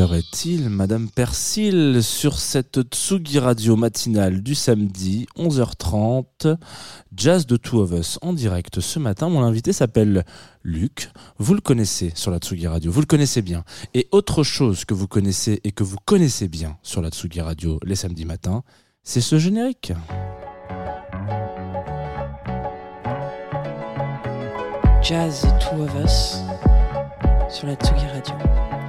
Est-il, Madame Persil, sur cette Tsugi Radio matinale du samedi, 11h30, Jazz de Two of Us en direct ce matin. Mon invité s'appelle Luc. Vous le connaissez sur la Tsugi Radio, vous le connaissez bien. Et autre chose que vous connaissez et que vous connaissez bien sur la Tsugi Radio les samedis matins, c'est ce générique. Jazz The Two of Us sur la Tsugi Radio.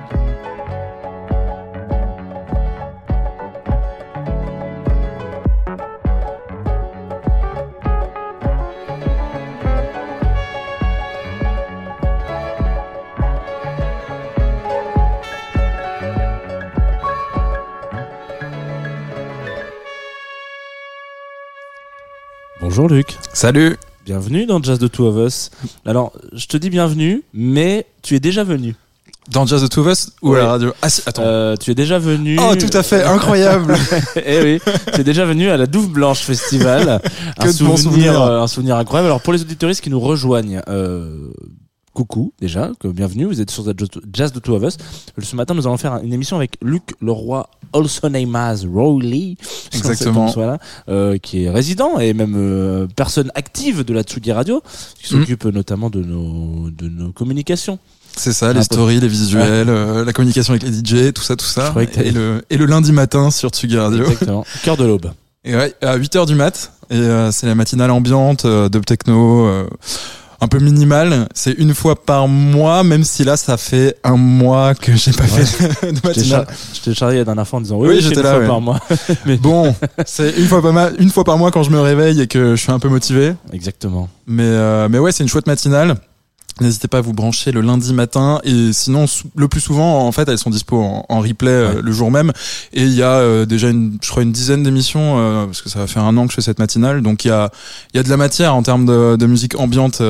Bonjour Luc. Salut Bienvenue dans Jazz de Two of Us. Alors, je te dis bienvenue, mais tu es déjà venu. Dans Jazz the Two of Us ou à Ouais. la radio? Ah si, attends. Euh, tu es déjà venu. Oh, tout à fait, incroyable eh oui, tu es déjà venu à la Douve Blanche Festival. Que un de bons souvenirs. euh, un souvenir incroyable. Alors pour les auditoristes qui nous rejoignent, euh, coucou déjà, que bienvenue. Vous êtes sur The Jazz de Two of Us. Ce matin, nous allons faire une émission avec Luc Leroy, also named as Rowley, Exactement. voilà, euh, qui est résident et même euh, personne active de la Tsugi Radio, qui Mm. s'occupe notamment de nos de nos communications. C'est ça, les stories, les visuels, euh, la communication avec les DJ, tout ça, tout ça. Et le, et le lundi matin sur Tsugi Radio. Exactement. Cœur de l'aube. Et ouais, à 8h du mat. Et c'est la matinale ambiante, dub techno, un peu minimale. C'est une fois par mois, même si là, ça fait un mois que j'ai pas Ouais. fait de matinale. je t'ai charrié la dernière fois en disant oui, Oui, j'étais une là, fois ouais. par mois. Bon, c'est une fois, par ma- une fois par mois quand je me réveille et que je suis un peu motivé. Exactement. Mais, euh, mais ouais, c'est une chouette matinale. N'hésitez pas à vous brancher le lundi matin et sinon le plus souvent en fait elles sont dispo en, en replay euh, Ouais. le jour même et il y a euh, déjà une je crois une dizaine d'émissions euh, parce que ça va faire un an que je fais cette matinale donc il y a il y a de la matière en termes de, de musique ambiante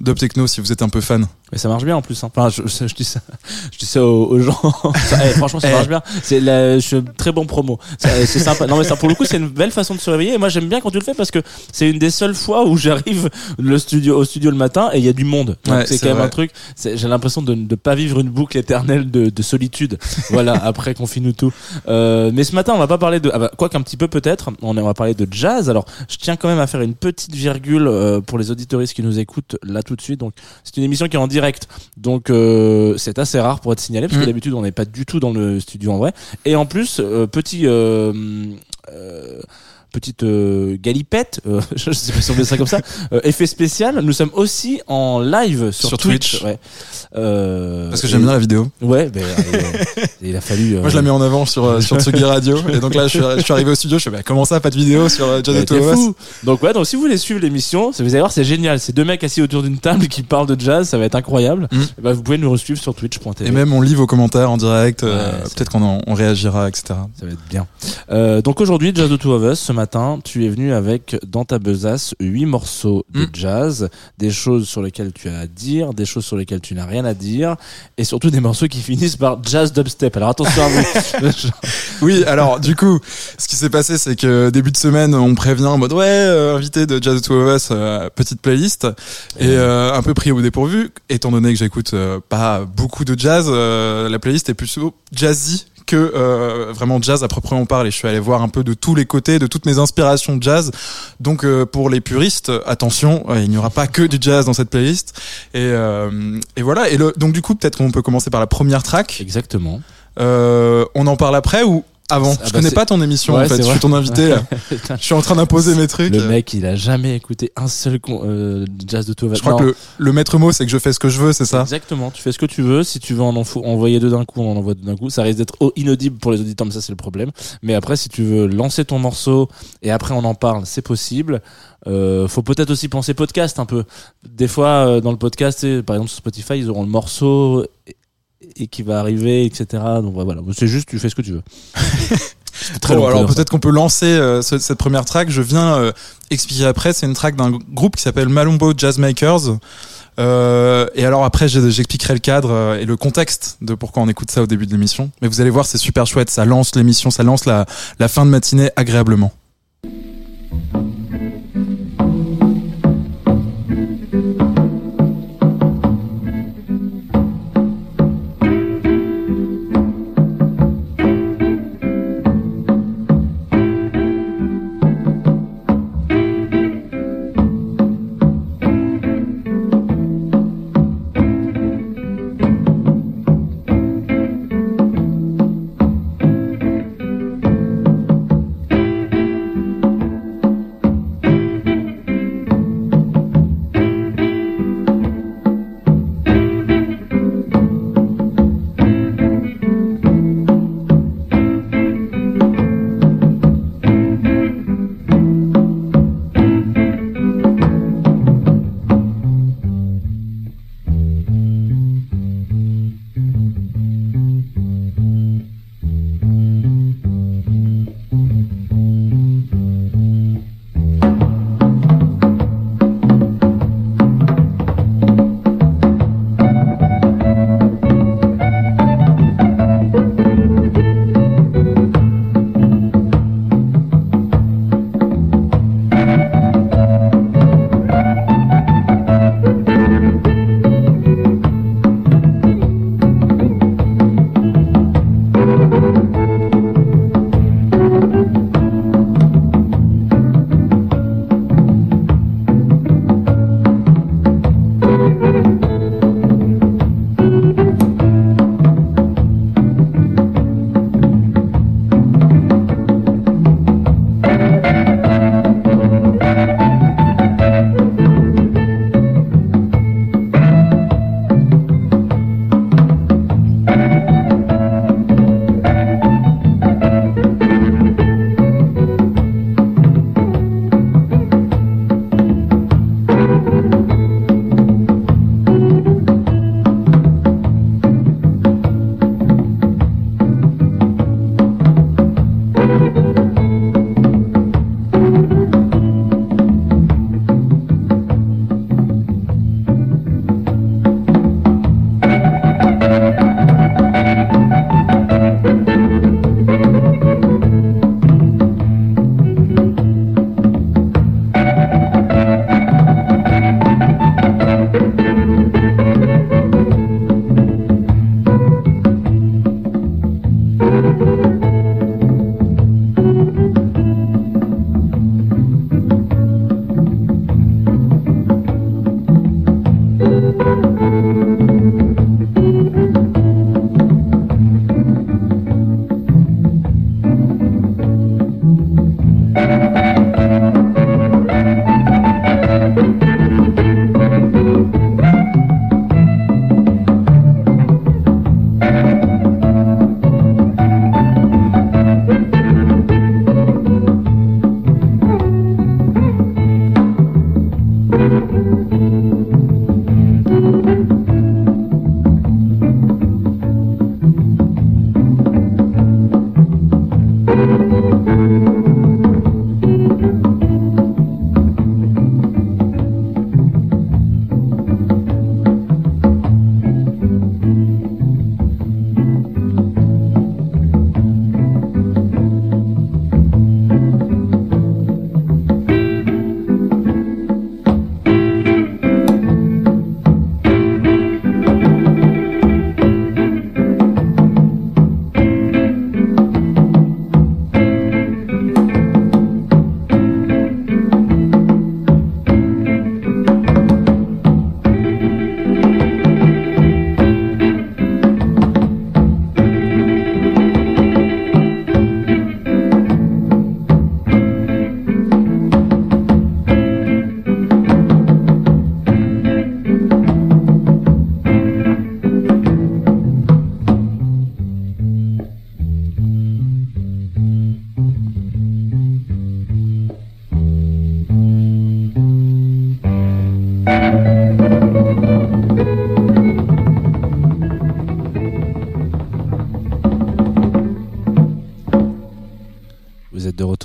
dub techno si vous êtes un peu fan. Mais ça marche bien en plus. Hein. Enfin, je, je, je dis ça, je dis ça aux, aux gens. Ça, eh, franchement, ça Eh. marche bien. C'est la, je suis très bon promo. C'est c'est sympa. Non mais ça pour le coup, c'est une belle façon de se réveiller. Et moi, j'aime bien quand tu le fais parce que c'est une des seules fois où j'arrive le studio au studio le matin et il y a du monde. Donc, Ouais, c'est quand même un truc. J'ai l'impression de ne pas vivre une boucle éternelle de, de solitude. voilà. Après qu'on finit tout. Euh, mais ce matin, on va pas parler de. Ah bah, quoi qu'un petit peu peut-être. On va parler de jazz. Alors, je tiens quand même à faire une petite virgule euh, pour les auditoristes qui nous écoutent là tout de suite. Donc, c'est une émission qui est en direct. Donc euh, c'est assez rare pour être signalé parce que Mm. d'habitude on n'est pas du tout dans le studio en vrai. Et en plus euh, petit euh, euh, petite euh, galipette, euh, je sais pas si on fait ça comme ça, euh, effet spécial. Nous sommes aussi en live sur, Sur Twitch. Twitch. ouais. Euh, Parce que j'aime bien la vidéo. Ouais, ben, euh, il a fallu. euh, Moi je la mets en avant sur euh, sur Tsugi Radio et donc là je suis, je suis arrivé au studio je fais bah, comment ça pas de vidéo sur euh, Jazz Ouais, the Two t'es of Us fou. Donc ouais, donc si vous voulez suivre l'émission, vous allez voir, c'est génial. C'est deux mecs assis autour d'une table qui parlent de jazz, ça va être incroyable. Mm. Et bah, vous pouvez nous suivre sur twitch.tv. Et même on lit vos commentaires en direct, Ouais, peut-être qu'on on réagira, etc. Ça va être bien. Euh, donc aujourd'hui, Jazz de Two of Us, ce matin, tu es venu avec dans ta besace huit morceaux de Mm. jazz, des choses sur lesquelles tu as à dire, des choses sur lesquelles tu n'as rien à dire, et surtout des morceaux qui finissent par jazz dubstep. Alors attention à vous. Oui, alors du coup, ce qui s'est passé, c'est que début de semaine, on prévient en mode ouais, euh, invité de Jazz Two of Us, euh, petite playlist, et euh, un peu pris au dépourvu, étant donné que j'écoute pas beaucoup de jazz, la playlist est plutôt jazzy que euh, vraiment jazz à proprement parler. Je suis allé voir un peu de tous les côtés, de toutes mes inspirations de jazz. Donc euh, pour les puristes, attention, euh, il n'y aura pas que du jazz dans cette playlist. Et, euh, et voilà. Et le, donc du coup, peut-être qu'on peut commencer par la première track. Exactement. Euh, on en parle après ou avant Ah Je bah connais pas ton émission Ouais, en fait. Je vrai. suis ton invité. Je suis en train d'imposer mes trucs. le mec, il a jamais écouté un seul con- euh, jazz de Us. Je crois Non. que le, le maître mot c'est que je fais ce que je veux, c'est ça Exactement, tu fais ce que tu veux. Si tu veux en envoyer deux d'un coup, on en envoie deux d'un coup. Ça risque d'être au- inaudible pour les auditeurs, mais ça c'est le problème. Mais après, si tu veux lancer ton morceau et après on en parle, c'est possible. Euh, faut peut-être aussi penser podcast un peu. Des fois, euh, dans le podcast, par exemple sur Spotify, ils auront le morceau et, qui va arriver, etc. Donc voilà, c'est juste, tu fais ce que tu veux. Très Bon, alors dire peut-être qu'on peut lancer euh, ce- cette première track. Je viens euh, expliquer après. C'est une track d'un groupe qui s'appelle Malumbo Jazz Makers. Euh, et alors après, j'expliquerai le cadre euh, et le contexte de pourquoi on écoute ça au début de l'émission. Mais vous allez voir, c'est super chouette. Ça lance l'émission, ça lance la, la fin de matinée agréablement.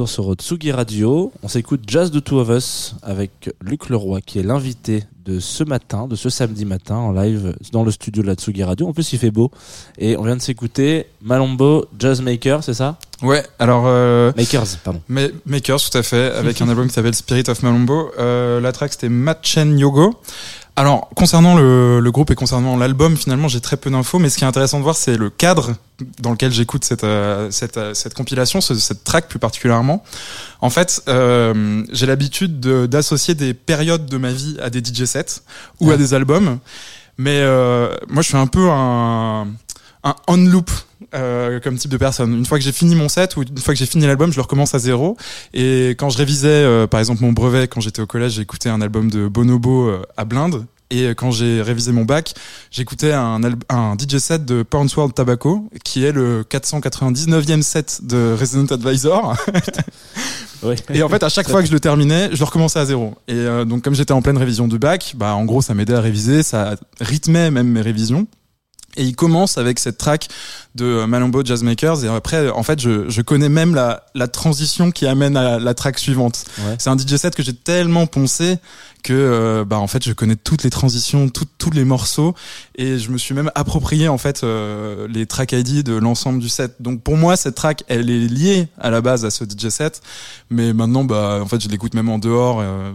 Sur Tsugi Radio. On s'écoute Jazz de Two of Us avec Luc Leroy qui est l'invité de ce matin, de ce samedi matin en live dans le studio de la Tsugi Radio. En plus, il fait beau. Et on vient de s'écouter Malombo Jazz Maker, c'est ça Ouais, alors... Euh, Makers, pardon. Makers, tout à fait, avec un album qui s'appelle Spirit of Malombo. Euh, la track, c'était Machen Yogo. Alors, concernant le, le, groupe et concernant l'album, finalement, j'ai très peu d'infos, mais ce qui est intéressant de voir, c'est le cadre dans lequel j'écoute cette, euh, cette, euh, cette, compilation, cette track plus particulièrement. En fait, euh, j'ai l'habitude d'associer des périodes de ma vie à des DJ sets ou à des albums, mais euh, moi, je suis un peu un, un on-loop euh, comme type de personne. Une fois que j'ai fini mon set ou une fois que j'ai fini l'album, je le recommence à zéro. Et quand je révisais, euh, par exemple, mon brevet, quand j'étais au collège, j'écoutais un album de Bonobo euh, à blinde. Et quand j'ai révisé mon bac, j'écoutais un, un DJ set de Pounds World Tobacco, qui est le 499e set de Resident Advisor. Et en fait, à chaque fois que je le terminais, je le recommençais à zéro. Et donc, comme j'étais en pleine révision du bac, bah, en gros, ça m'aidait à réviser, ça rythmait même mes révisions. Et il commence avec cette track de Malombo Jazzmakers et après en fait je, je connais même la, la transition qui amène à la track suivante. C'est un DJ set que j'ai tellement poncé que euh, bah en fait je connais toutes les transitions, tous les morceaux et je me suis même approprié en fait euh, les track ID de l'ensemble du set. Donc pour moi cette track elle est liée à la base à ce DJ set, mais maintenant bah en fait je l'écoute même en dehors. Euh,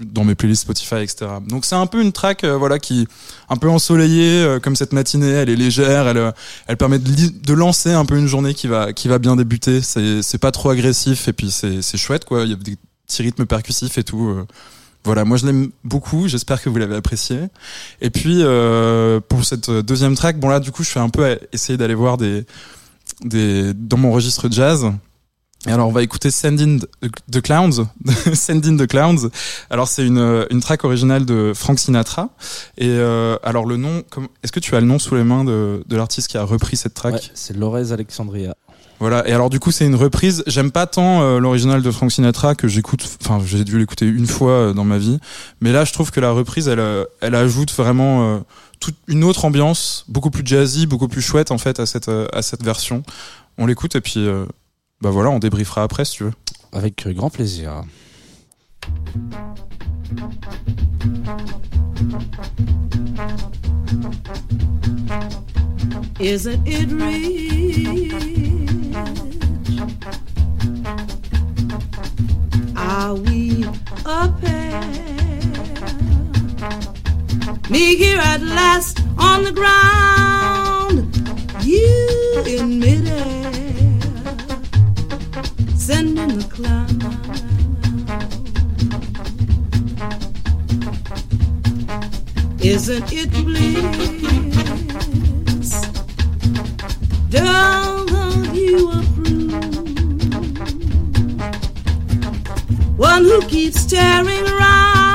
dans mes playlists Spotify, etc. Donc c'est un peu une track, euh, voilà, qui un peu ensoleillée, euh, comme cette matinée. Elle est légère, elle, euh, elle permet de, de, lancer un peu une journée qui va, qui va bien débuter. C'est, c'est pas trop agressif et puis c'est, c'est chouette, quoi. Il y a des petits rythmes percussifs et tout. Voilà, moi je l'aime beaucoup. J'espère que vous l'avez apprécié. Et puis pour cette deuxième track, bon là du coup je fais un peu essayer d'aller voir des, des dans mon registre jazz et alors on va écouter Send in the Clowns, Send in the Clowns. Alors c'est une une track originale de Frank Sinatra. Et euh, alors le nom, est-ce que tu as le nom sous les mains de, de l'artiste qui a repris cette track? Ouais, C'est Lorez Alexandria. Voilà. Et alors du coup c'est une reprise. J'aime pas tant euh, l'original de Frank Sinatra que j'écoute. Enfin j'ai dû l'écouter une fois euh, dans ma vie. Mais là je trouve que la reprise elle elle ajoute vraiment toute une autre ambiance, beaucoup plus jazzy, beaucoup plus chouette en fait à cette à cette version. On l'écoute et puis bah voilà, on débriefera après si tu veux. Avec grand plaisir. Isn't it rich? Are we a pair? Me here at last on the ground, you in midair. Sending the cloud. Isn't it bliss? Don't you approve? One who keeps staring around.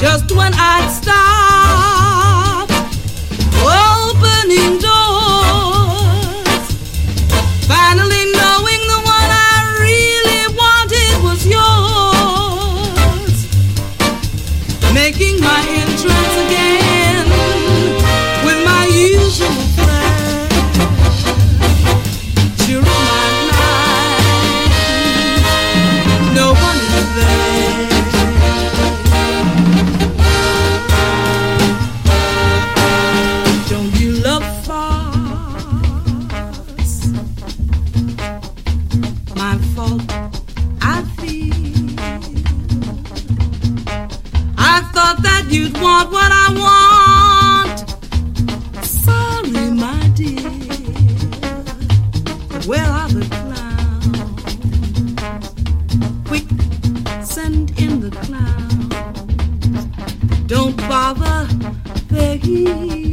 Just when I'd stop thought that you'd want what I want. Sorry, my dear. Where are the clowns? Quick, send in the clowns. Don't bother. Isn't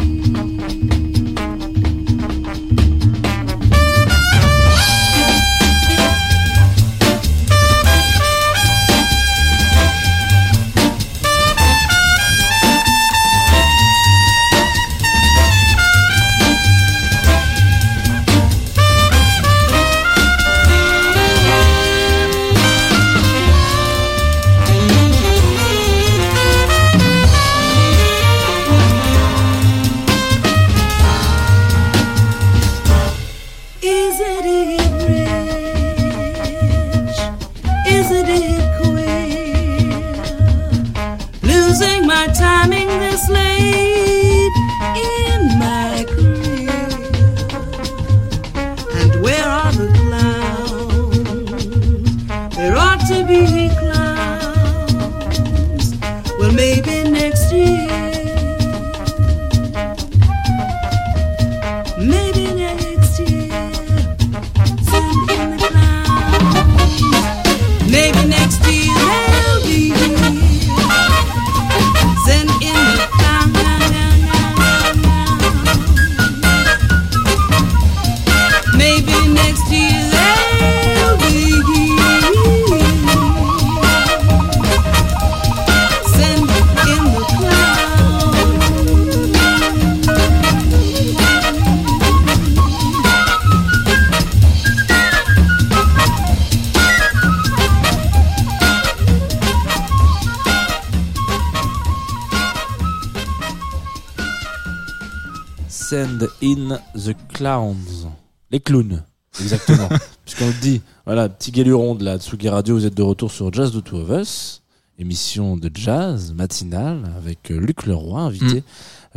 clowns. Les clowns. Exactement. Puisqu'on le dit. Voilà, petit guéluron de la Tsugi Radio, vous êtes de retour sur Jazz The Two of Us. Émission de jazz matinale avec euh, Luc Leroy, invité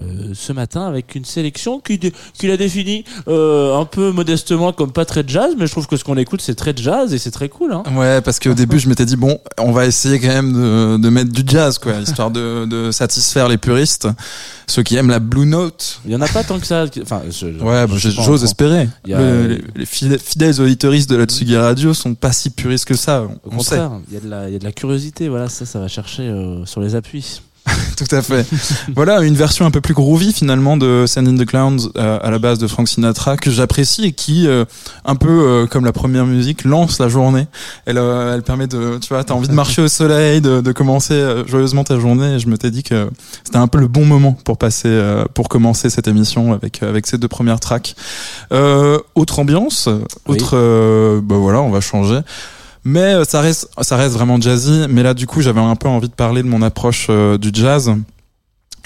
euh, ce matin avec une sélection qui a définie euh, un peu modestement comme pas très jazz, mais je trouve que ce qu'on écoute c'est très jazz et c'est très cool. Hein. Ouais, parce qu'au début, je m'étais dit, bon, on va essayer quand même de, de mettre du jazz, quoi, histoire de, de satisfaire les puristes, ceux qui aiment la Blue Note. Il y en a pas tant que ça. Enfin, je- Ouais, bah, j'ose espérer. A- Le- les, les fidèles, auditeuristes de la Tsugi Radio sont pas si puristes que ça, Au on contraire, il y, a de la- il y a de la curiosité, voilà, ça, ça va chercher euh, sur les appuis. Tout à fait. voilà une version un peu plus groovy finalement de Send in the Clowns euh, à la base de Frank Sinatra que j'apprécie et qui euh, un peu euh, comme la première musique lance la journée. Elle euh, elle permet de tu vois t'as envie de marcher au soleil, de, de commencer euh, joyeusement ta journée. Et je me t'ai dit que c'était un peu le bon moment pour passer euh, pour commencer cette émission avec avec ces deux premières tracks. Euh, autre ambiance, Oui. autre euh, bah voilà on va changer. Mais euh, ça reste, ça reste vraiment jazzy. Mais là, du coup, j'avais un peu envie de parler de mon approche euh, du jazz.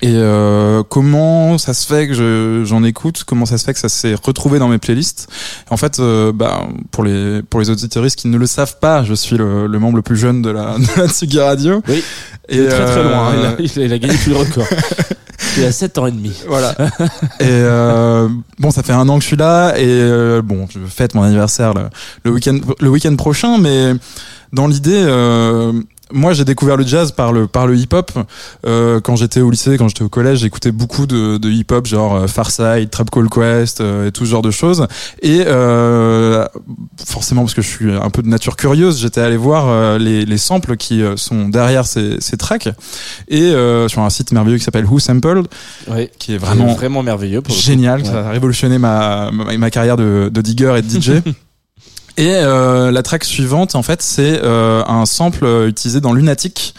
Et euh, comment ça se fait que je- j'en écoute? Comment ça se fait que ça s'est retrouvé dans mes playlists? En fait, euh, bah, pour les pour les auditeuristes qui ne le savent pas, je suis le, le membre le plus jeune de la de la Tsugi Radio. Oui. Et Il est très très euh, loin, hein, il, a, il a- il a gagné tous les records. il a 7 ans et demi. Voilà. et euh, bon, ça fait un an que je suis là et euh, bon, je fête mon anniversaire le, le week-end le week-end prochain, mais dans l'idée. Moi, j'ai découvert le jazz par le par le hip-hop. Euh, quand j'étais au lycée, quand j'étais au collège, j'écoutais beaucoup de, de hip-hop, genre euh, Farside, Trap Call Quest euh, et tout ce genre de choses. Et euh, forcément, parce que je suis un peu de nature curieuse, j'étais allé voir euh, les, les samples qui euh, sont derrière ces, ces tracks et euh, sur un site merveilleux qui s'appelle Who Sampled, Oui. qui est vraiment Vraiment, merveilleux. Pour génial, Ouais. ça a révolutionné ma, ma, ma carrière de, de digger et de DJ. et euh, la track suivante, en fait, c'est euh, un sample euh, utilisé dans Lunatic,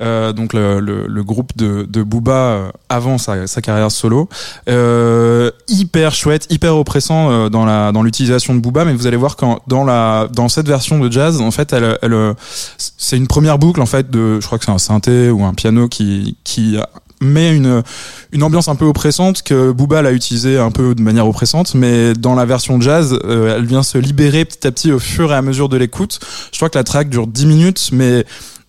euh, donc le, le, le groupe de, de Booba euh, avant sa, sa carrière solo. Euh, hyper chouette, hyper oppressant dans la dans l'utilisation de Booba, mais vous allez voir quand dans la dans cette version de jazz, en fait, elle, elle c'est une première boucle en fait de, je crois que c'est un synthé ou un piano qui qui met une une ambiance un peu oppressante que Booba l'a utilisé un peu de manière oppressante, mais dans la version jazz, euh, elle vient se libérer petit à petit au fur et à mesure de l'écoute. Je crois que la track dure 10 minutes, mais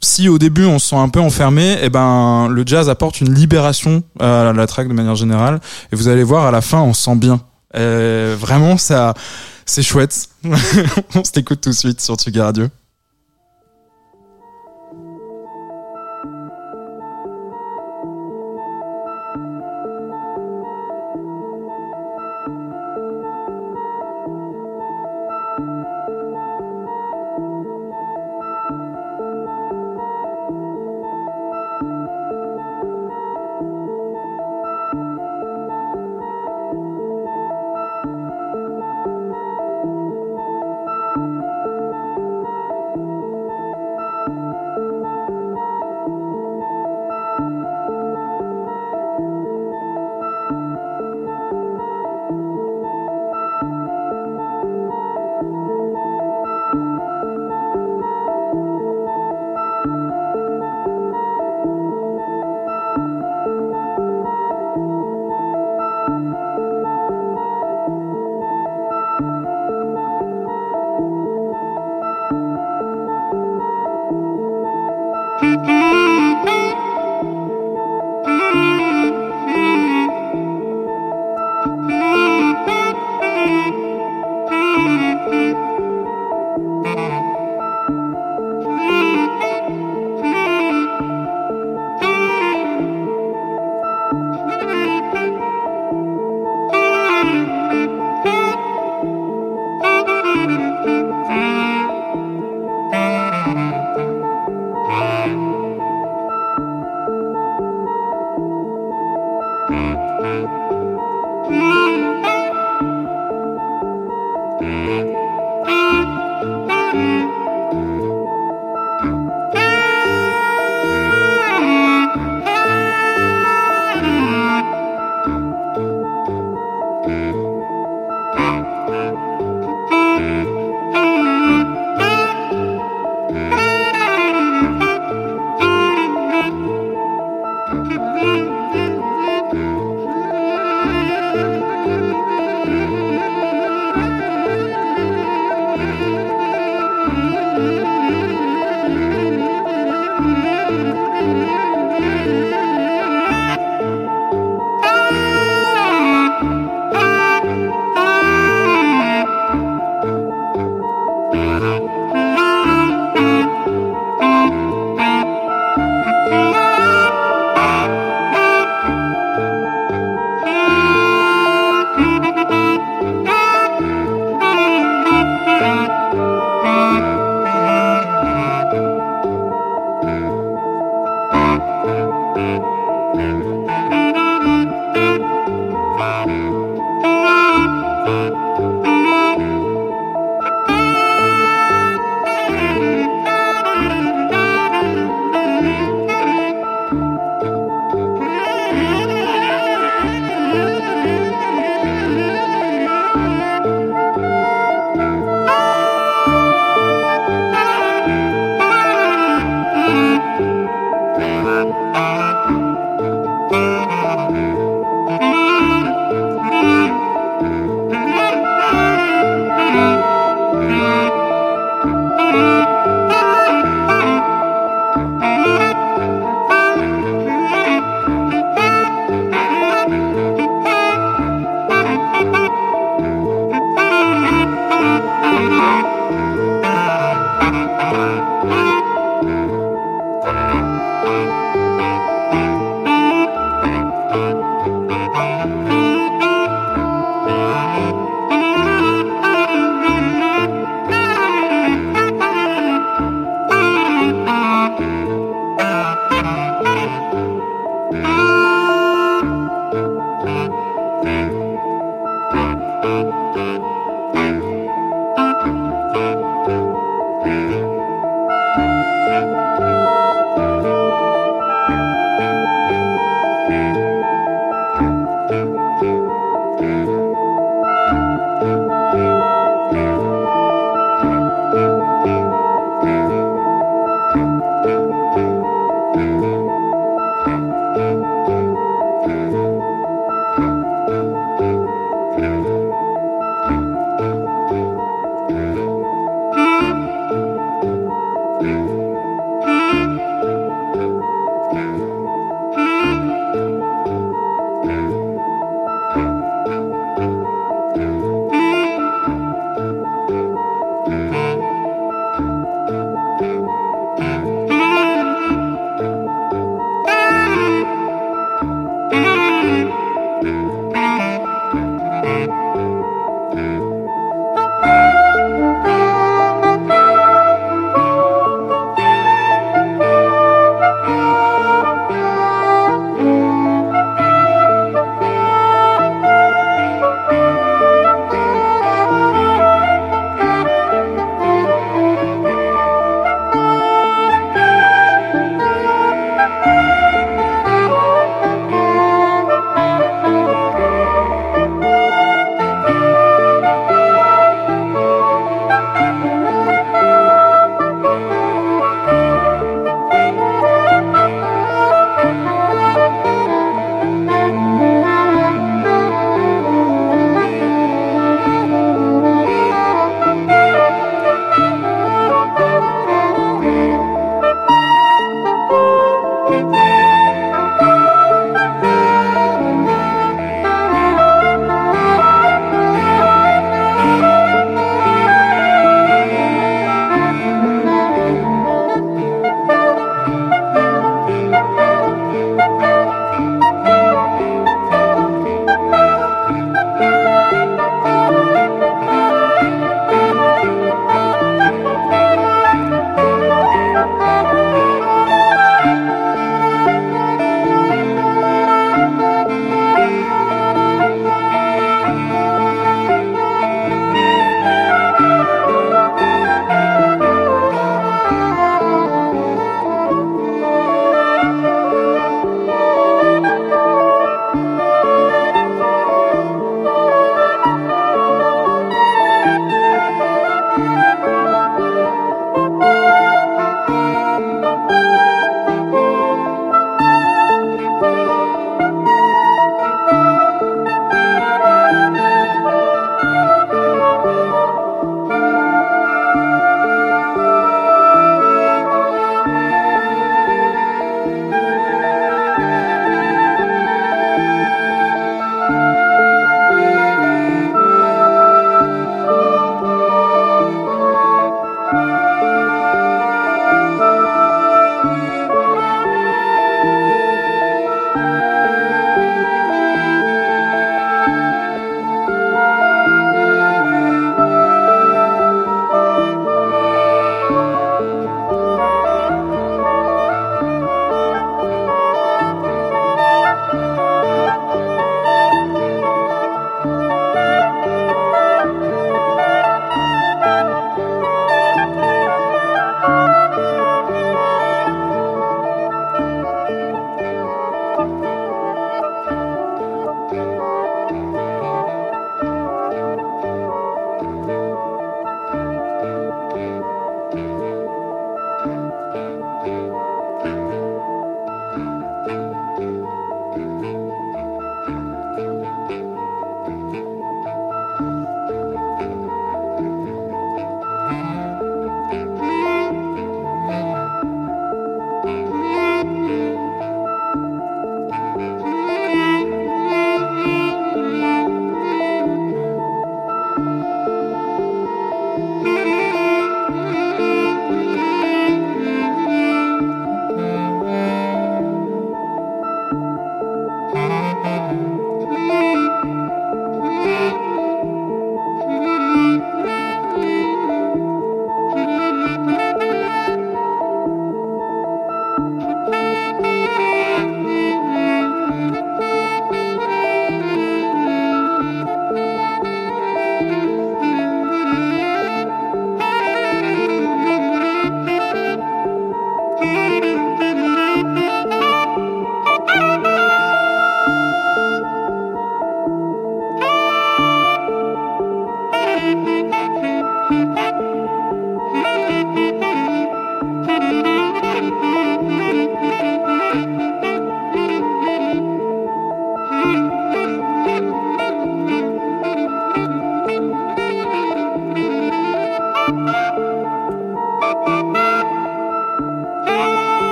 si au début on se sent un peu enfermé, eh ben le jazz apporte une libération à la track de manière générale, et vous allez voir à la fin on se sent bien. Vraiment ça C'est chouette. On se l'écoute tout de suite sur Tsugi Radio.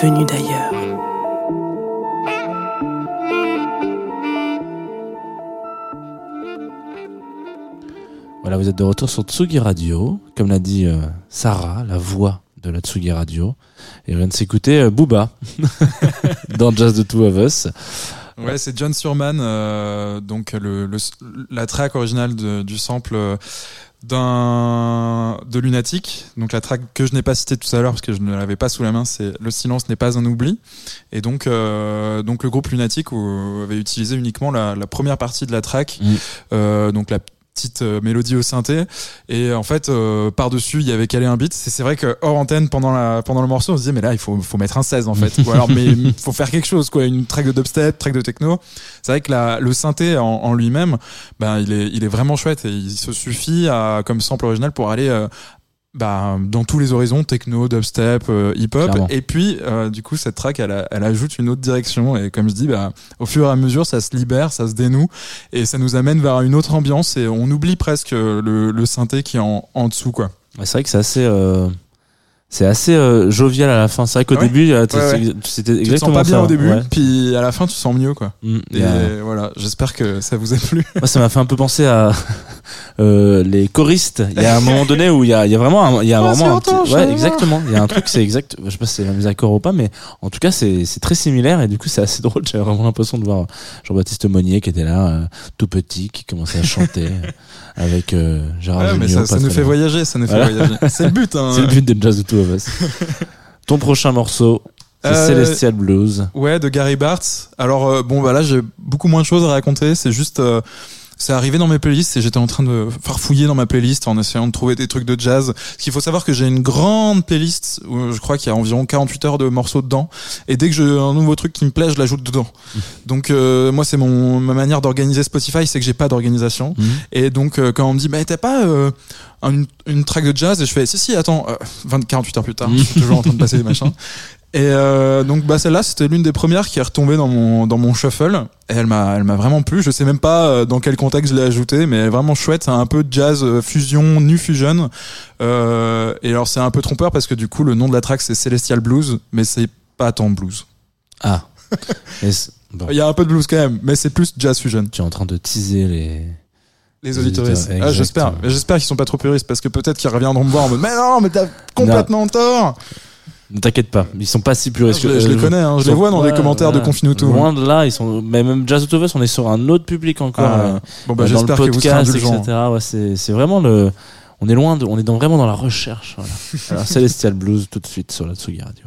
Venue d'ailleurs. Voilà, vous êtes de retour sur Tsugi Radio. Comme l'a dit euh, Sarah, la voix de la Tsugi Radio. Et on vient de s'écouter euh, Booba dans Jazz the Two of Us. Ouais, c'est John Surman, euh, donc le, le- la track originale de- du sample euh, d'un de Lunatic. Donc la track que je n'ai pas citée tout à l'heure parce que je ne l'avais pas sous la main, c'est Le silence n'est pas un oubli. Et donc euh, donc le groupe Lunatic avait utilisé uniquement la, la première partie de la track, Mm. euh, donc la petite euh, mélodie au synthé. Et en fait euh, par dessus il y avait calé un beat. C'est c'est vrai que hors antenne pendant la pendant le morceau on se disait mais là il faut faut mettre un 16 en fait. Ou alors mais il faut faire quelque chose quoi. Une track de dubstep track de techno. C'est vrai que la, le synthé en, en lui-même ben il est il est vraiment chouette. Et il se suffit à comme sample original pour aller euh, bah, dans tous les horizons, techno, dubstep, euh, hip-hop. Et puis, euh, du coup, cette track, elle, a- elle ajoute une autre direction. Et comme je dis, bah, au fur et à mesure, ça se libère, ça se dénoue. Et ça nous amène vers une autre ambiance. Et on oublie presque le, le synthé qui est en, en dessous, quoi. C'est vrai que c'est assez, euh, c'est assez euh, jovial à la fin. C'est vrai qu'au Ouais. début, euh, Ouais, c'était Tu te exactement sens pas bien ça, au début, puis à la fin, tu te sens mieux, quoi. Mm, Et voilà, j'espère que ça vous a plu. Moi, ça m'a fait un peu penser à euh, les choristes. Il y a un moment donné où il y a, il y a vraiment, un, il y a Oh, vraiment un petit, ouais, exactement. Il y a un truc, c'est exact. Je sais pas si c'est la mise à corps ou pas, mais en tout cas, c'est très similaire et du coup, c'est assez drôle. J'avais vraiment l'impression de voir Jean-Baptiste Monnier qui était là, euh, tout petit, qui commençait à chanter avec euh, Gérard Ouais, mais ça, ça nous fait voyager, ça nous fait Voilà. voyager. C'est le but, hein. C'est le but de Jazz the Two of Us. Ton prochain morceau, c'est Euh, Celestial Blues. Ouais, de Gary Bartz. Alors euh, bon, bah là j'ai beaucoup moins de choses à raconter. C'est juste, euh, c'est arrivé dans mes playlists et j'étais en train de farfouiller dans ma playlist en essayant de trouver des trucs de jazz. Parce qu'il faut savoir que j'ai une grande playlist où je crois qu'il y a environ 48 heures de morceaux dedans. Et dès que j'ai un nouveau truc qui me plaît, je l'ajoute dedans. Donc euh, moi c'est mon ma manière d'organiser Spotify, c'est que j'ai pas d'organisation. Mhm. Et donc, euh, quand on me dit, bah, t'as pas euh, une, une track de jazz? Et je fais, si, si, attends, euh, 20, 48 heures plus tard, je suis toujours en train de passer des machins. Et euh, donc, bah, celle-là, c'était l'une des premières qui est retombée dans mon, dans mon shuffle. Et elle m'a, elle m'a vraiment plu. Je sais même pas euh, dans quel contexte je l'ai ajoutée, mais vraiment chouette. C'est un peu jazz euh, fusion, nu fusion. Euh, et alors, c'est un peu trompeur parce que du coup, le nom de la track, c'est Celestial Blues, mais c'est pas tant blues. Ah. Bon, Il y a un peu de blues quand même, mais c'est plus jazz fusion. tu es en train de teaser les. Les auditoristes. auditeurs, Ah, j'espère. j'espère qu'ils sont pas trop puristes parce que peut-être qu'ils reviendront me voir en mode Mais non, mais t'as complètement tort. Ne t'inquiète pas, ils sont pas si puristes. Je, les- je les connais, hein, je les vois dans les commentaires de Confine tout. Loin de là, ils sont. Mais même Jazz Out of Us, on est sur un autre public encore. Ah, euh, Bon bah dans le que vous podcast, indulgents. etc. Ouais, c'est c'est vraiment le. On est loin de. On est dans, vraiment dans la recherche. Voilà. Alors, Celestial Blues tout de suite sur la Tsugi Radio.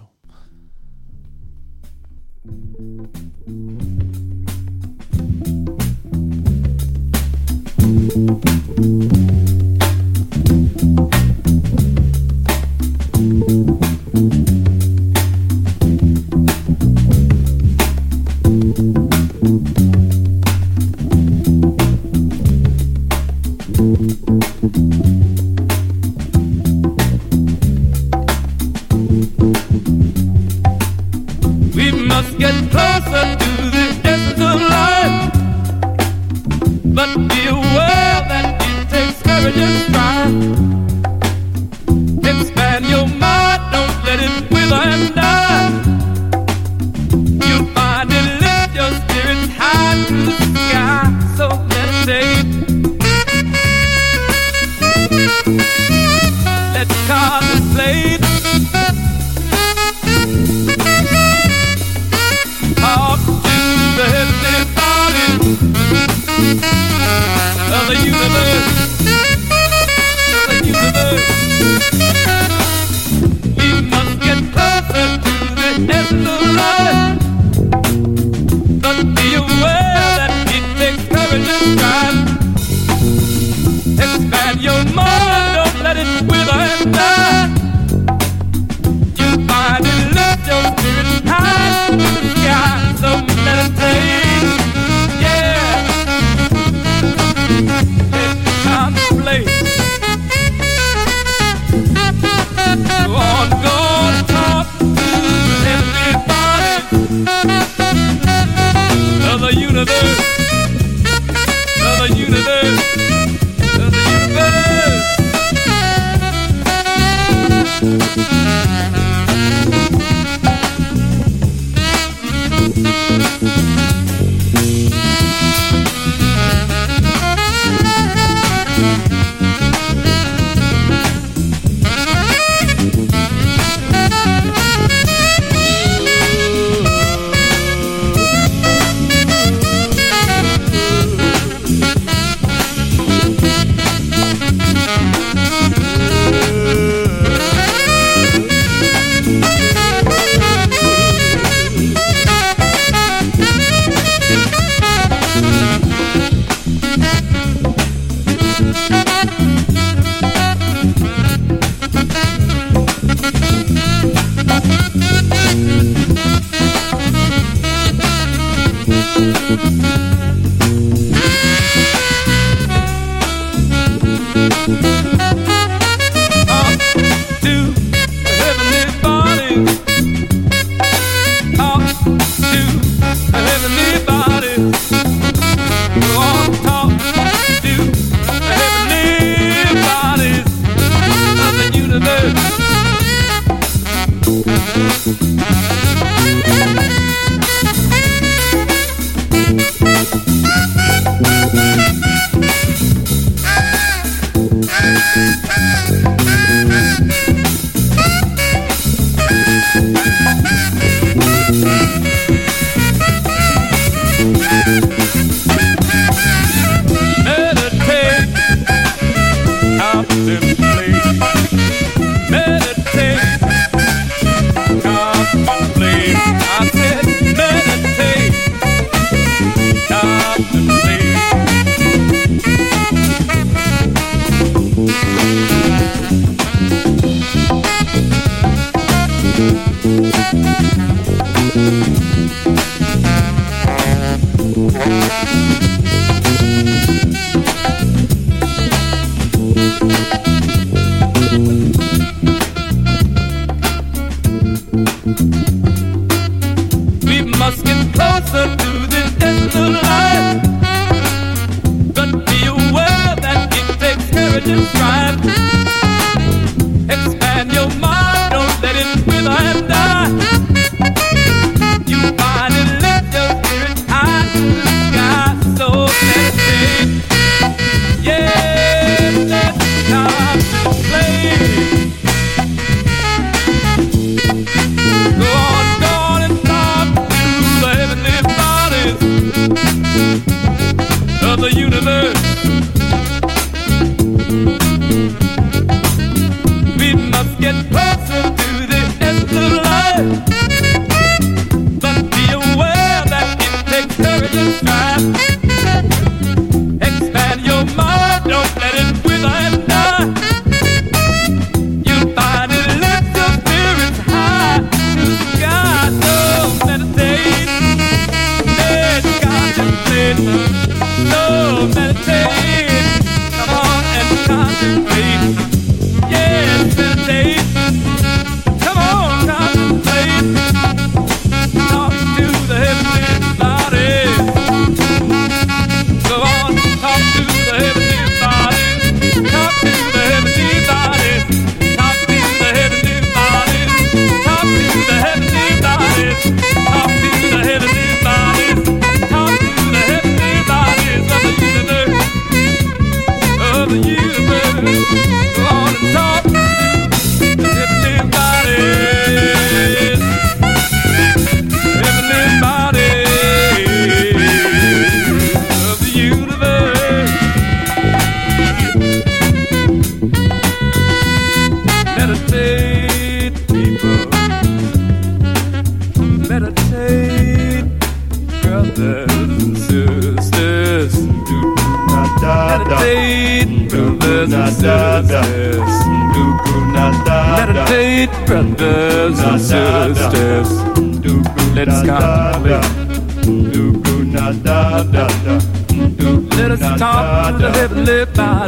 Must get closer to the essence of life. But be aware that it takes courage and strive. Expand your mind, don't let it wither and die. You'll find it lift your spirits high to the sky. So let's take Let's contemplate Talk of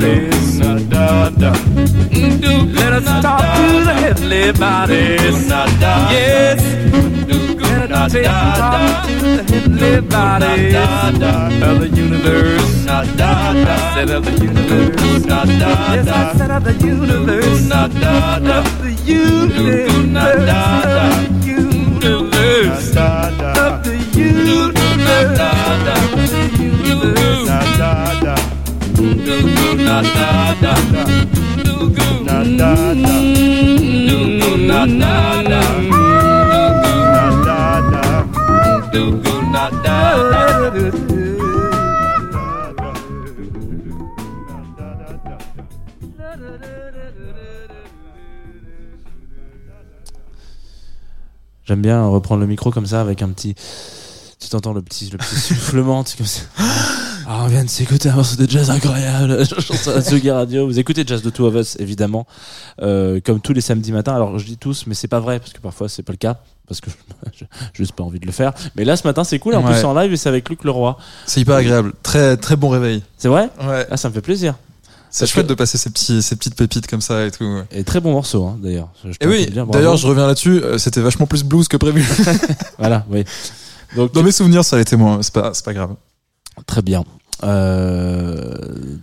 bodies. Let us talk to the heavenly bodies. Yes. Let us talk to the heavenly bodies of the universe. I said of the universe. Yes, I said of the universe. Of the universe. Of the universe. Of the universe. J'aime bien reprendre le micro comme ça avec un petit. Tu t'entends le petit, le petit soufflement, comme ça. Ah, on vient de s'écouter un morceau de jazz incroyable. Tsugi Radio. Vous écoutez Jazz de Two of Us, évidemment, euh, comme tous les samedis matins. Alors, je dis tous, mais c'est pas vrai, parce que parfois, c'est pas le cas. Parce que j'ai juste pas envie de le faire. Mais là, ce matin, c'est cool. En plus, Ouais. c'est en live et c'est avec Luc Leroy. C'est hyper agréable. Très, très bon réveil. C'est vrai? Ouais. Ah, ça me fait plaisir. C'est chouette que- de passer ces, petits, ces petites pépites comme ça et tout. ouais. Et très bon morceau, hein, d'ailleurs. Et oui, d'ailleurs, je reviens là-dessus. euh, C'était vachement plus blues que prévu. Voilà, oui. Donc, Dans mes souvenirs, ça a été moins. C'est pas, c'est pas grave. très bien. Euh,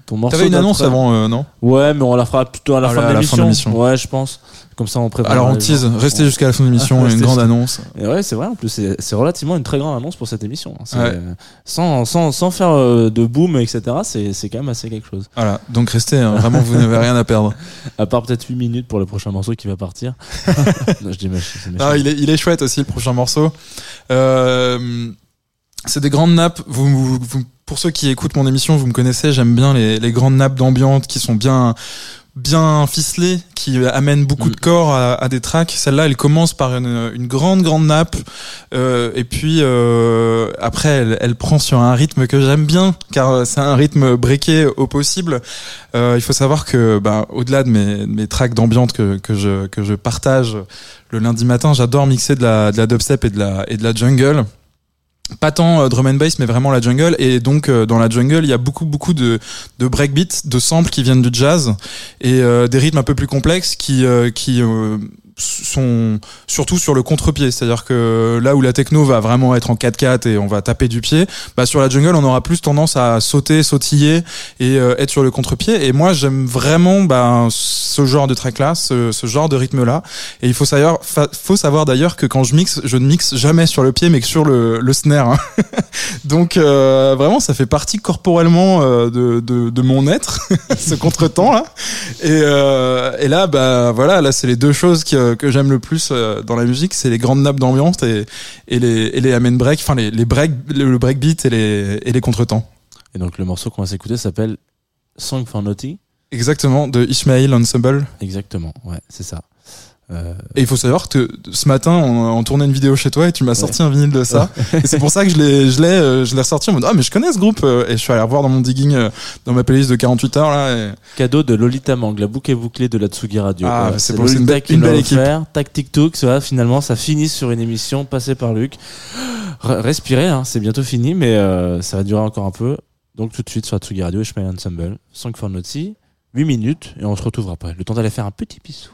ton morceau. T'avais une annonce avant, euh, non Ouais, mais on la fera plutôt à la Ah, fin de la fin de l'émission. Ouais, je pense. Comme ça, on prépare. Alors on tease, gens. restez On- jusqu'à la fin de l'émission, une grande annonce. Et ouais, c'est vrai. En plus, c'est relativement une très grande annonce pour cette émission. hein. Ouais. euh, Sans, sans, sans faire euh, de boom, etc. C'est quand même assez quelque chose. Voilà, donc restez, hein, vraiment vous n'avez rien à perdre. À part peut-être 8 minutes pour le prochain morceau qui va partir. non, je dis méchant. Ah, il, est, il est chouette aussi le prochain morceau. Euh, c'est des grandes nappes. Vous, vous- vous- pour ceux qui écoutent mon émission, vous me connaissez, j'aime bien les, les grandes nappes d'ambiance qui sont bien bien ficelées, qui amènent beaucoup Mm. de corps à, à des tracks. Celle-là, elle commence par une, une grande grande nappe, euh, et puis euh, après, elle, elle prend sur un rythme que j'aime bien, car c'est un rythme breaké au possible. Euh, il faut savoir que, ben, au-delà de mes, mes tracks d'ambiance que, que je que je partage le lundi matin, j'adore mixer de la, de la dubstep et de la, et de la jungle. Pas tant euh, drum and bass, mais vraiment la jungle. Et donc, euh, dans la jungle, il y a beaucoup, beaucoup de, de breakbeats, de samples qui viennent du jazz et euh, des rythmes un peu plus complexes qui, euh, qui euh, sont surtout sur le contre-pied. C'est-à-dire que là où la techno va vraiment être en 4-4 et on va taper du pied, bah sur la jungle, on aura plus tendance à sauter, sautiller et euh, être sur le contre-pied. Et moi, j'aime vraiment bah, ce genre de track-là, ce, genre de rythme-là. Et il faut savoir, fa- faut savoir d'ailleurs que quand je mixe, je ne mixe jamais sur le pied, mais que sur le, le snare. hein. Donc euh, vraiment, ça fait partie corporellement euh, de, de, de mon être, ce contretemps là. Et, euh, et là, bah voilà, là c'est les deux choses que, que j'aime le plus euh, dans la musique, c'est les grandes nappes d'ambiance et, et les et les amen break, enfin les les break, le, breakbeat et les et les contretemps. Et donc, le morceau qu'on va s'écouter s'appelle Song for Naughty. Exactement, de Ishmael Ensemble. Exactement. Ouais, c'est ça. Euh, Et il faut savoir que ce matin, on, on tournait une vidéo chez toi et tu m'as sorti un vinyle de ça. et c'est pour ça que je l'ai, je l'ai, euh, je l'ai ressorti en mode ah mais je connais ce groupe euh, et je suis allé revoir dans mon digging dans ma playlist de 48 heures là. Et... Cadeau de Lolita Mang, la boucle bouclée de la Tsugi Radio. Ah, bah, c'est c'est une qui une belle équipe. offert. Tac tic toc, ça finalement ça finit sur une émission passée par Luc. Re- Respirez, hein, c'est bientôt fini, mais euh, ça va durer encore un peu. Donc tout de suite sur la Tsugi Radio, Ishmael Ensemble, Song for Naughty, 8 minutes et on se retrouve après. Le temps d'aller faire un petit pissou.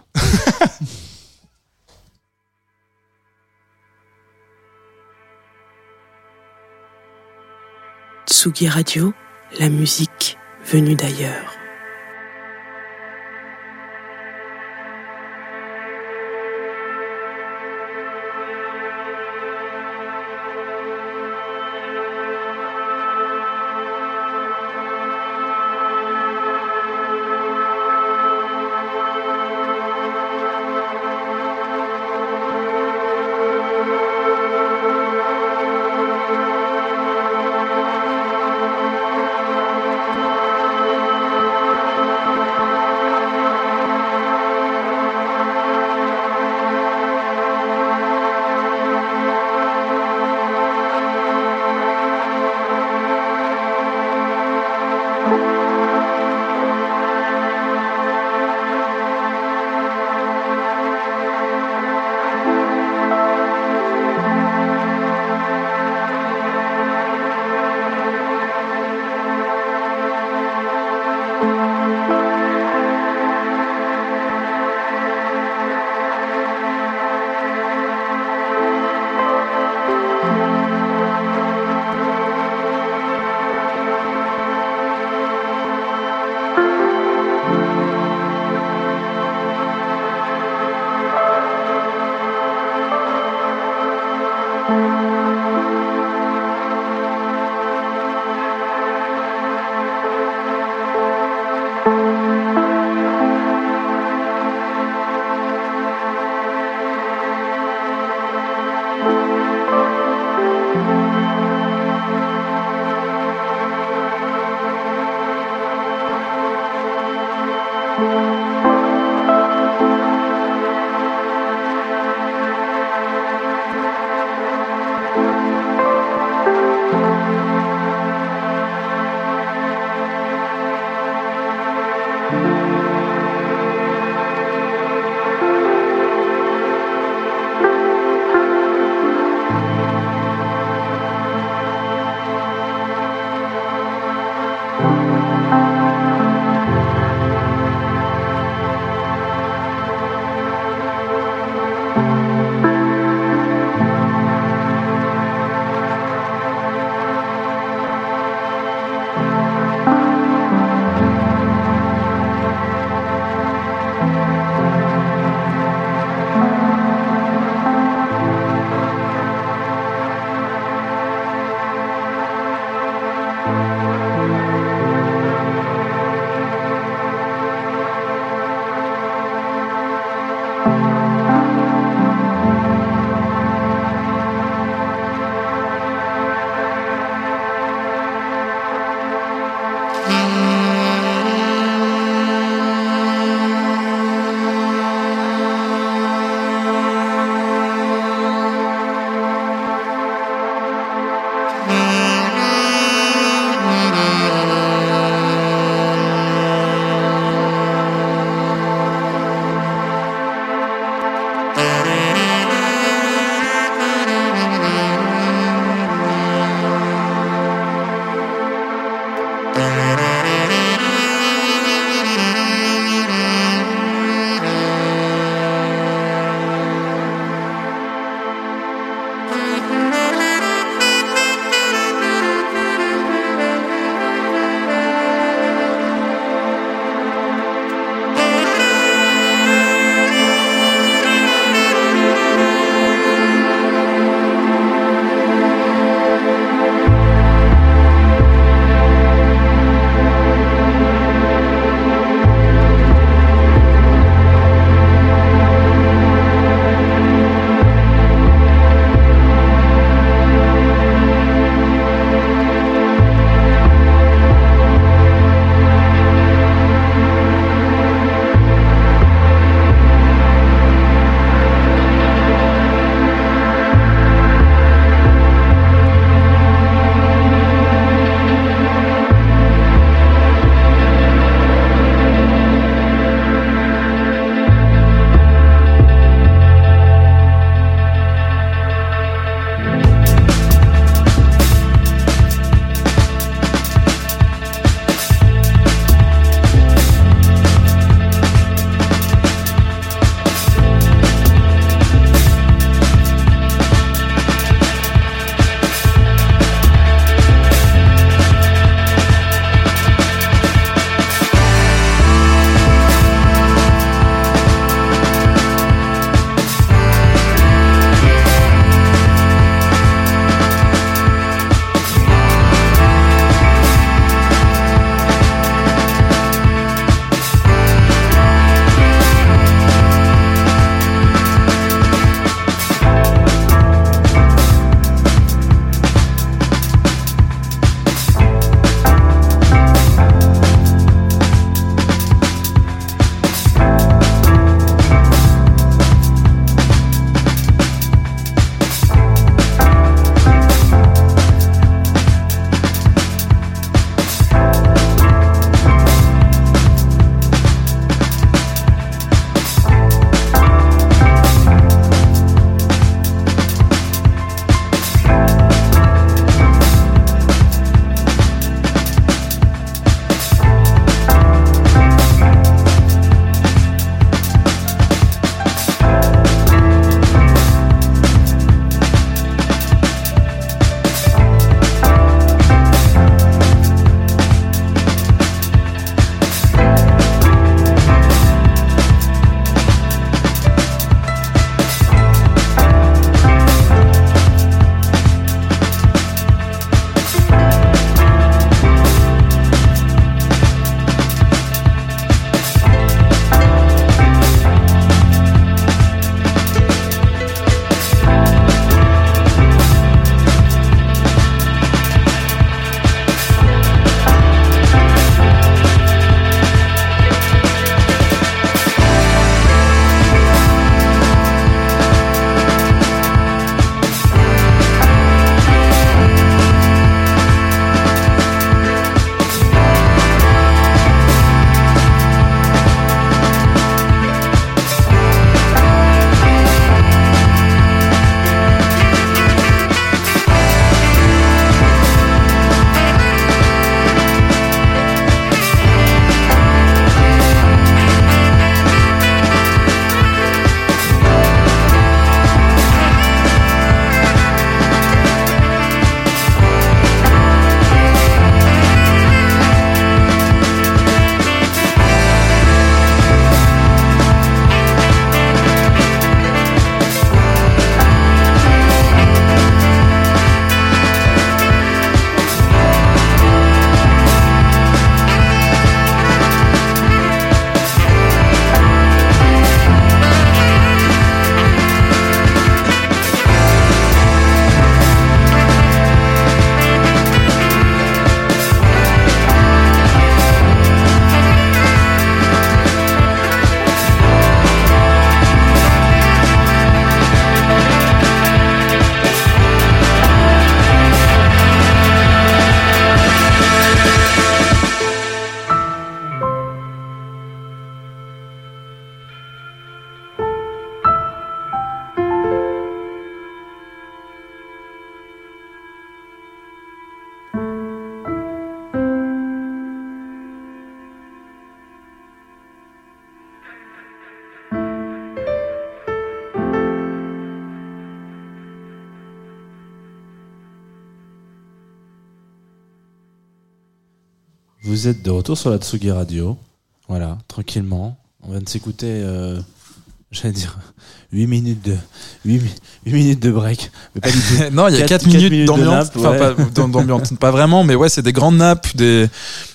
Tsugi Radio, la musique venue d'ailleurs. Vous êtes de retour sur la Tsugi Radio. Voilà, tranquillement. On vient de s'écouter, euh, j'allais dire, 8 minutes de, 8, mi- 8 minutes de break. Mais pas du tout. non, il y a Quatre- 4 quatre minutes, minutes de d'ambiance. nappe, Enfin, ouais. pas, vraiment, mais ouais, c'est des grandes nappes, des,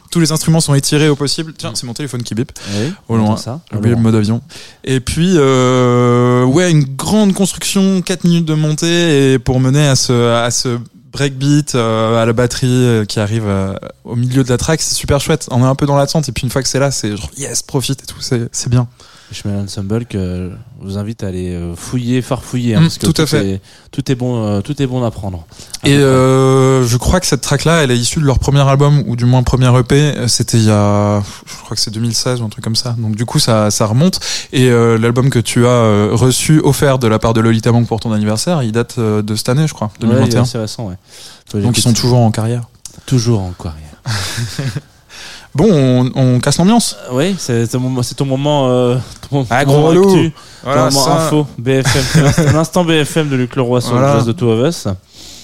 tous les instruments sont étirés au possible. Tiens, c'est mon téléphone qui bip. Oui, Au loin. le mode avion. Et puis, euh, ouais, une grande construction, 4 minutes de montée, et pour mener à ce, à ce breakbeat, euh, à la batterie euh, qui arrive euh, au milieu de la track, c'est super chouette. On est un peu dans l'attente, et puis une fois que c'est là, c'est genre, yes, profite et tout, c'est, c'est bien. Chemin Ensemble que je vous invite à aller euh, fouiller, farfouiller, hein, Mm, parce que tout à fait. Est, tout est bon, euh, tout est bon à prendre. Et euh, je crois que cette track-là, elle est issue de leur premier album, ou du moins premier EP. C'était il y a, je crois que c'est 2016 ou un truc comme ça. Donc du coup, ça, ça remonte. Et euh, l'album que tu as reçu, offert de la part de Lolita Bank pour ton anniversaire, il date de cette année, je crois, Ouais, il est 2021. assez récent, ouais. Donc ils sont toujours en carrière. toujours en carrière. Bon, on, on casse l'ambiance. Euh, oui, c'est ton moment, c'est ton moment, euh, ton, Ah, gros relou. ton moment info, BFM, c'est l'instant- l'instant BFM de Luc Leroy sur Voilà. le jazz de Two of Us.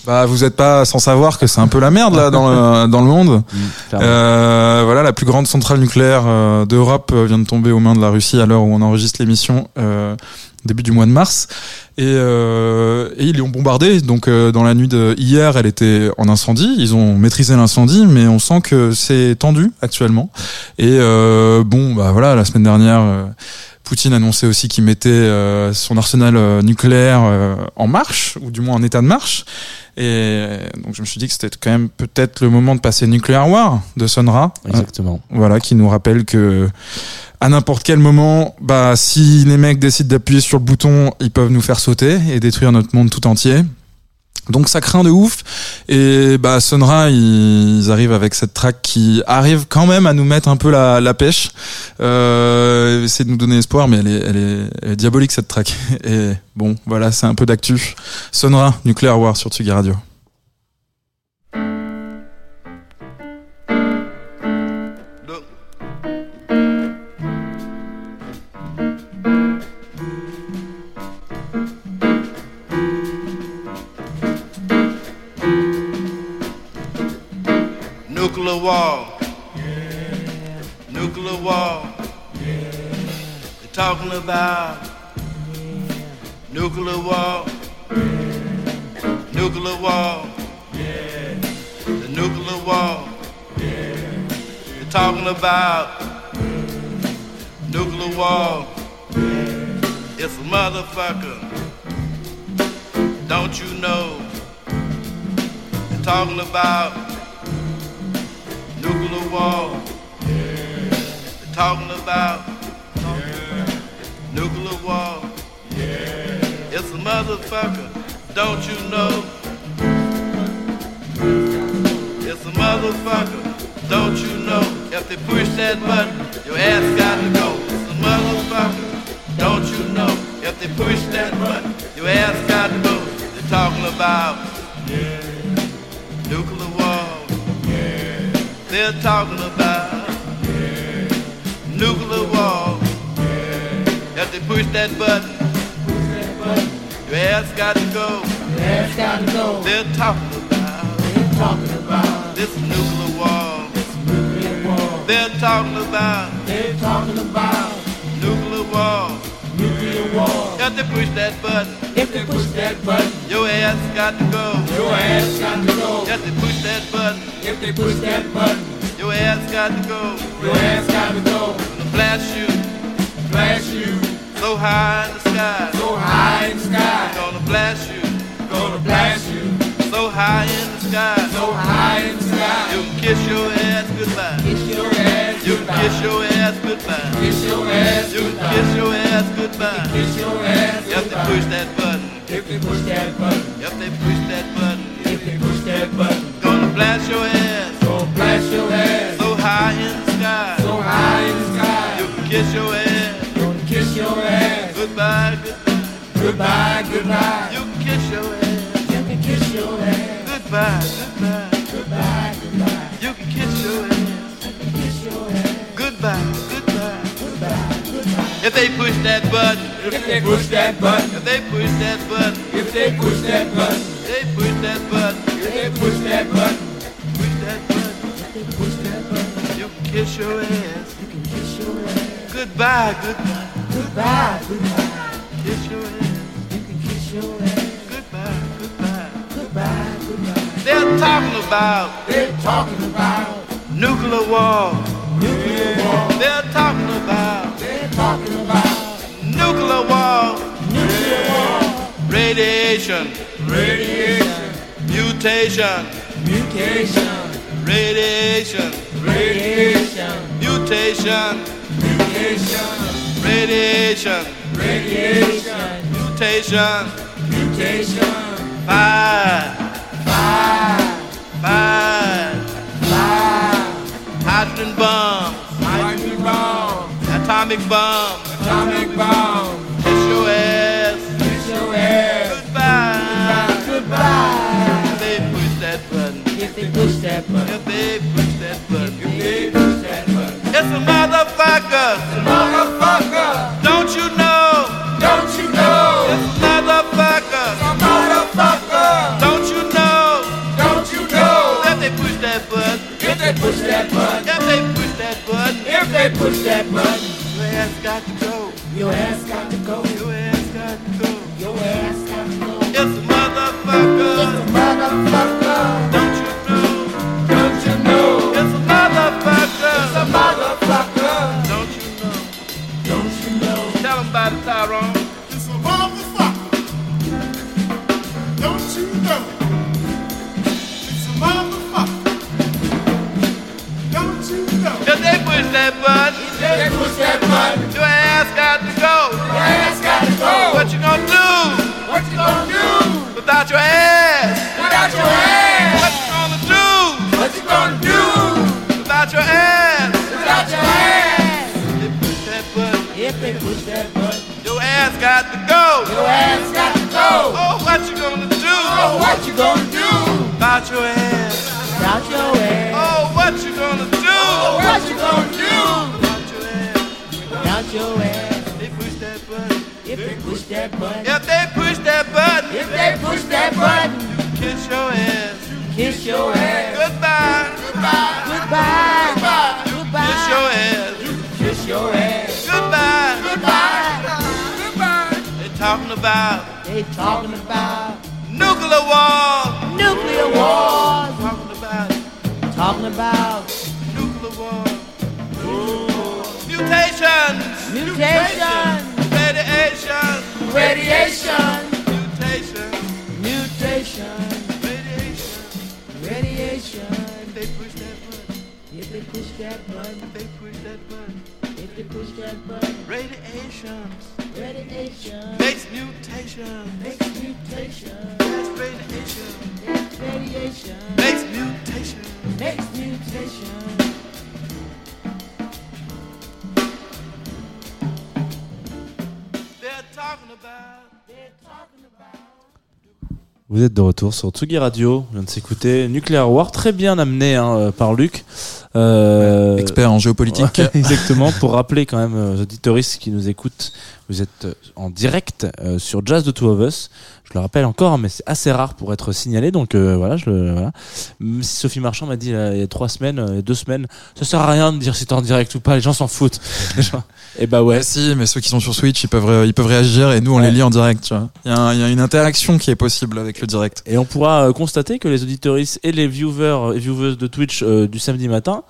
Bah, vous êtes pas sans savoir que c'est un peu la merde là dans le, dans le monde. clairement. Euh, voilà, la plus grande centrale nucléaire euh, d'Europe euh, vient de tomber aux mains de la Russie à l'heure où on enregistre l'émission, euh, début du mois de mars. Et, euh, et ils l'ont bombardée. Donc euh, dans la nuit de hier, elle était en incendie. Ils ont maîtrisé l'incendie, mais on sent que c'est tendu actuellement. Et euh, bon, bah voilà, la semaine dernière. Euh, Poutine annonçait aussi qu'il mettait euh, son arsenal euh, nucléaire euh, en marche, ou du moins en état de marche. Et euh, donc je me suis dit que c'était quand même peut-être le moment de passer Nuclear War de Sonra. Exactement. Voilà, qui nous rappelle que à n'importe quel moment, bah si les mecs décident d'appuyer sur le bouton, ils peuvent nous faire sauter et détruire notre monde tout entier. Donc ça craint de ouf et bah Sonra ils arrivent avec cette track qui arrive quand même à nous mettre un peu la, la pêche, euh, essayer de nous donner espoir mais elle est, elle est, diabolique cette track et bon voilà c'est un peu d'actu. Sonra Nuclear War sur Tsugi Radio. War. Nuclear war. They're talking about nuclear war. Nuclear war. The nuclear war. They're talking about nuclear war. It's a motherfucker. Don't you know? They're talking about nuclear war. They're talking about nuclear war. It's a motherfucker, don't you know? It's a motherfucker, don't you know? If they push that button, your ass got to go. It's a motherfucker, don't you know? If they push that button, your ass got to go. They're talking about nuclear They're talking about yeah. nuclear war. Yeah. If they push that button, push ass got to go. Got to go. They're talking about. They're talking about this nuclear war. This nuclear war. They're talking about. They're talking about if they push that button, If they push that button, your ass got to go. your ass got to go. If they push that button, If they push that button, your ass got to go. your ass got to go. Gonna blast you Blast you so high in the sky. so high in the sky. Gonna blast you Gonna blast you high in the sky. so high in the sky. You can kiss your ass goodbye. Kiss your ass You can goodbye. kiss your ass goodbye. Kiss your ass You can goodbye. kiss your ass goodbye. Kiss your ass You have to push that button. If they push that button, You have to push that button. if they push that button, Gonna blast your ass gonna blast your ass so high in the sky. so high in the sky. You can kiss your ass Gonna kiss your ass goodbye, goodbye. goodbye, goodbye. You can kiss your ass goodbye, goodbye. goodbye, goodbye. You can kiss your ass Kiss your ass goodbye, goodbye. goodbye, goodbye. If they push that button, If they push that button, if they push that button, if they push that button, they push that button, if they push that button, push that button. push that button. kiss your ass. You can kiss your ass. Goodbye, goodbye. Goodbye, goodbye. Kiss your ass. You can kiss your ass. They're talking about They're talking about nuclear war. nuclear war. They're talking about They're talking about nuclear war. nuclear war. Radiation, Radiation, mutation, mutation, radiation, radiation, mutation, mutation, radiation, radiation, mutation. mutation. Fire, Fire, fire, fire, hydrogen hydrogen atomic atomic your ass. Your ass. Goodbye. Goodbye. If they push that button, If they push that button, if they push that button, if they push that button. it's a motherfucker. Motherfucker, push that button, your ass got to go. your ass got to go. Your ass got to go. Your ass got to go. It's a motherfucker. Motherfucker, got to go. your ass got to go. What you gonna do What you gonna do without your ass? without your ass? What you gonna do What you gonna do without your ass? without your ass? If They push that button, If they push that button, your ass got to go. your ass got to go. Oh, what you gonna do Oh, what you gonna do about your ass? That button, If they push that button, if they push that button, you kiss your ass. kiss your ass. Goodbye. Goodbye. Goodbye. Goodbye. Kiss your ass. Kiss your ass. Goodbye. Goodbye. goodbye. They talking about They talking about nuclear war. nuclear war. Talking about Talking about nuclear war. Mutations. mutations. Radiation. Radiation, Mutation. mutation, Radiation. radiation. If they push that button. If they push that button, If they push that button. if they push that button, Radiation. radiation Makes mutation. makes mutation. Vous êtes de retour sur Tsugi Radio. On vient de s'écouter Nuclear War, très bien amené hein, euh, par Luc. Euh, Expert en géopolitique. Ouais, exactement. Pour rappeler quand même euh, aux auditoristes qui nous écoutent, vous êtes euh, en direct euh, sur Jazz de Two of Us. Je le rappelle encore, mais c'est assez rare pour être signalé. Donc euh, voilà, je le voilà. Même si Sophie Marchand m'a dit euh, il y a trois semaines, euh, deux semaines, ça sert à rien de dire si t'es en direct ou pas. Les gens s'en foutent. et bah ouais. Si, mais ceux qui sont sur Switch, ils peuvent, ils peuvent réagir et nous, on Ouais. les lit en direct, tu vois. Il y, a un- il y a une interaction qui est possible avec le direct. Et on pourra constater que les auditoristes et les viewers et viewers de Twitch du samedi matin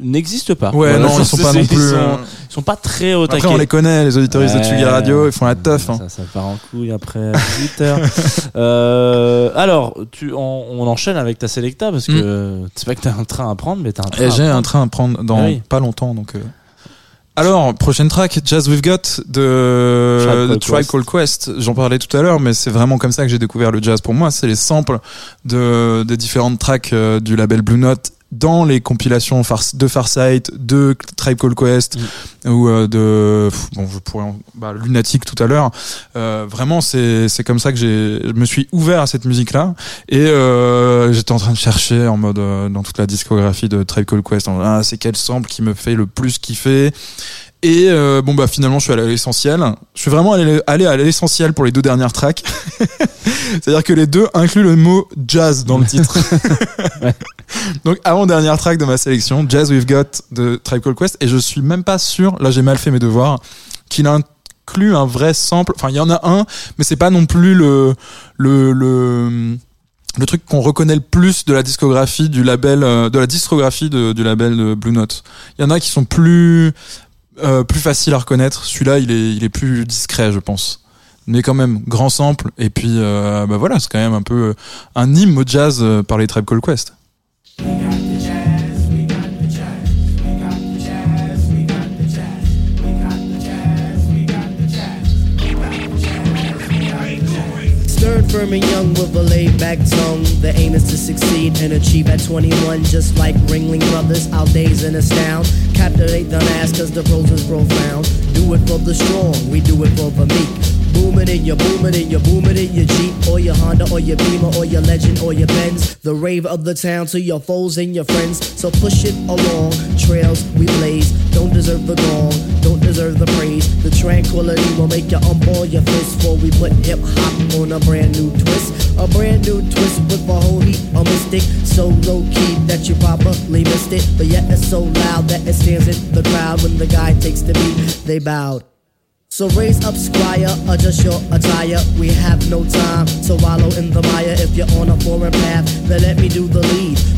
n'existent pas. Ouais, Voilà, non, ils sont pas non ils plus. sont- euh, ils sont pas très au Après, on les connaît, les auditoristes de. Tsugi Radio, ils font la teuf. Hein. Ça, ça part en couille après 18 heures. euh, alors, tu, on, on enchaîne avec ta Selecta parce que c'est pas que t'as un train à prendre, mais t'as un train. Et à j'ai un train à prendre dans oui. pas longtemps, donc. euh. Alors, prochaine track, Jazz We've Got de, Tribe Quest. Called Quest. J'en parlais tout à l'heure, mais c'est vraiment comme ça que j'ai découvert le jazz pour moi. C'est les samples de, des différentes tracks euh, du label Blue Note dans les compilations de Farsight, de Tribe Called Quest ou euh, de bon je pourrais en- bah, Lunatic tout à l'heure. Euh, vraiment c'est c'est comme ça que j'ai je me suis ouvert à cette musique là et euh, j'étais en train de chercher en mode euh, dans toute la discographie de Tribe Called Quest en- ah, c'est quel sample qui me fait le plus kiffer? Et euh, bon bah finalement je suis allé à l'essentiel. Je suis vraiment allé, allé à l'essentiel pour les deux dernières tracks. C'est-à-dire que les deux incluent le mot jazz dans le titre. Donc avant dernière track de ma sélection, Jazz We've Got de Tribe Called Quest, et je suis même pas sûr, là j'ai mal fait mes devoirs, qu'il inclut un vrai sample. Enfin il y en a un, mais c'est pas non plus le le le le truc qu'on reconnaît le plus de la discographie du label euh, de la discographie de- du label de Blue Note. Il y en a qui sont plus euh, plus faciles à reconnaître. Celui-là, il est il est plus discret, je pense. Mais quand même, grand sample. Et puis, euh, bah voilà, c'est quand même un peu euh, un hymne au jazz euh, par les Tribe Called Quest. Firm, and young with a laid back tongue. The aim is to succeed and achieve at 21, just like Ringling Brothers. Our days in astound. Captivate the mass, cause the prose is profound. Do it for the strong, we do it for the meek. Booming and you're booming and you're booming in your Jeep or your Honda or your Beamer or your Legend or your Benz. The rave of the town to your foes and your friends. So push it along. Trails we blaze. Don't deserve the gong. Don't deserve the praise. The tranquility will make you unball your fist before we put hip hop on a brand new twist. A brand new twist with a whole heap of mystic. So low key that you probably missed it. But yet it's so loud that it stands in the crowd when the guy takes the beat. They bowed. So raise up, squire, adjust your attire. We have no time to wallow in the mire. If you're on a foreign path, then let me do the lead.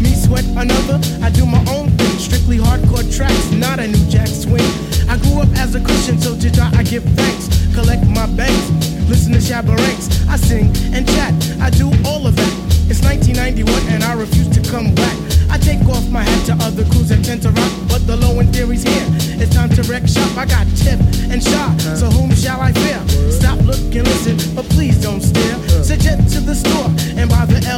Me sweat another, I do my own thing. Strictly hardcore tracks, not a new jack swing. I grew up as a Christian, so to I give thanks. Collect my banks, listen to Shabba Ranks. I sing and chat, I do all of that. It's 1991 and I refuse to come back. I take off my hat to other crews that tend to rock, but the low end theory's here. It's time to wreck shop. I got tip and shot, so whom shall I fear? Stop, look, and listen, but please don't stare. Suggest to the store and buy the LP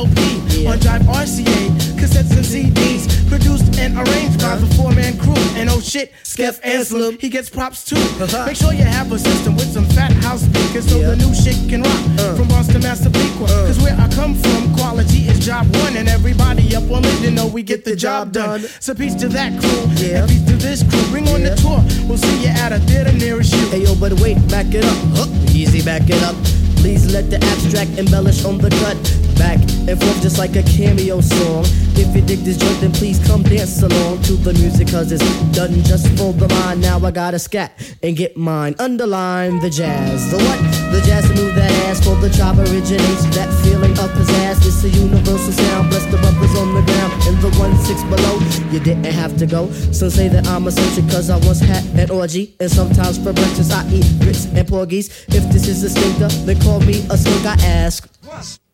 shit, Skeff Anselm, he gets props too. Uh-huh. Make sure you have a system with some fat house speakers so the new shit can rock. Uh. From Boston, Massapequa, uh. cause where I come from, quality is job one, and everybody up on it, you know we get the job done. So peace to that crew, Yeah. and peace to this crew. Bring on the tour, we'll see you at a theater nearest you. Hey yo, but wait, back it up. Huh, easy, back it up. Please let the abstract embellish on the cut. Back and forth just like a cameo song. If you dig this joint, then please come dance along to the music, cause it's done just for the mind. Now I gotta scat and get mine. Underline the jazz. The what? The jazz to move that ass for the chop originates. That feeling of pizzazz. It's a universal sound. Bless the brothers on the ground and the one six below. You didn't have to go. Some say that I'm a eccentric cause I once had an orgy. And sometimes for breakfast I eat grits and porgies. If this is a stinker, then call me a skunk. I ask.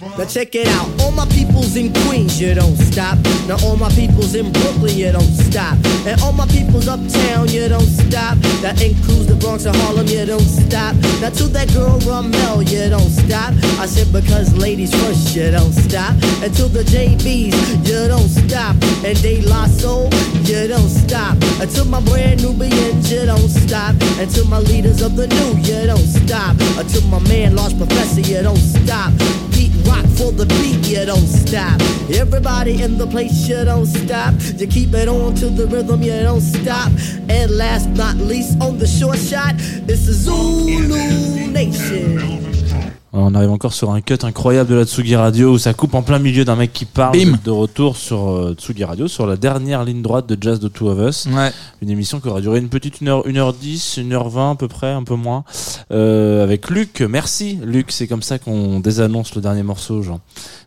Now check it out, all my peoples in Queens, you don't stop. Now all my peoples in Brooklyn, you don't stop. And all my peoples uptown, you don't stop. That includes the Bronx and Harlem, you don't stop. Now to that girl Ramel, you don't stop. I said because ladies first, you don't stop. And to the JBs, you don't stop. And De La Soul, you don't stop. And to my brand new Nubians, you don't stop. And to my leaders of the new, you don't stop. To my man, Large Professor, you don't stop. Beat rock for the beat, you don't stop. Everybody in the place, you don't stop. You keep it on to the rhythm, you don't stop. And last but not least, on the short shot, it's the Zulu Nation. On arrive encore sur un cut incroyable de la Tsugi Radio où ça coupe en plein milieu d'un mec qui parle Bim. de retour sur euh, Tsugi Radio, sur la dernière ligne droite de Jazz de Two of Us. Ouais. Une émission qui aura duré une petite 1h, 1h10, 1h20 à peu près, un peu moins. Euh, avec Luc, merci Luc, c'est comme ça qu'on désannonce le dernier morceau, Jean.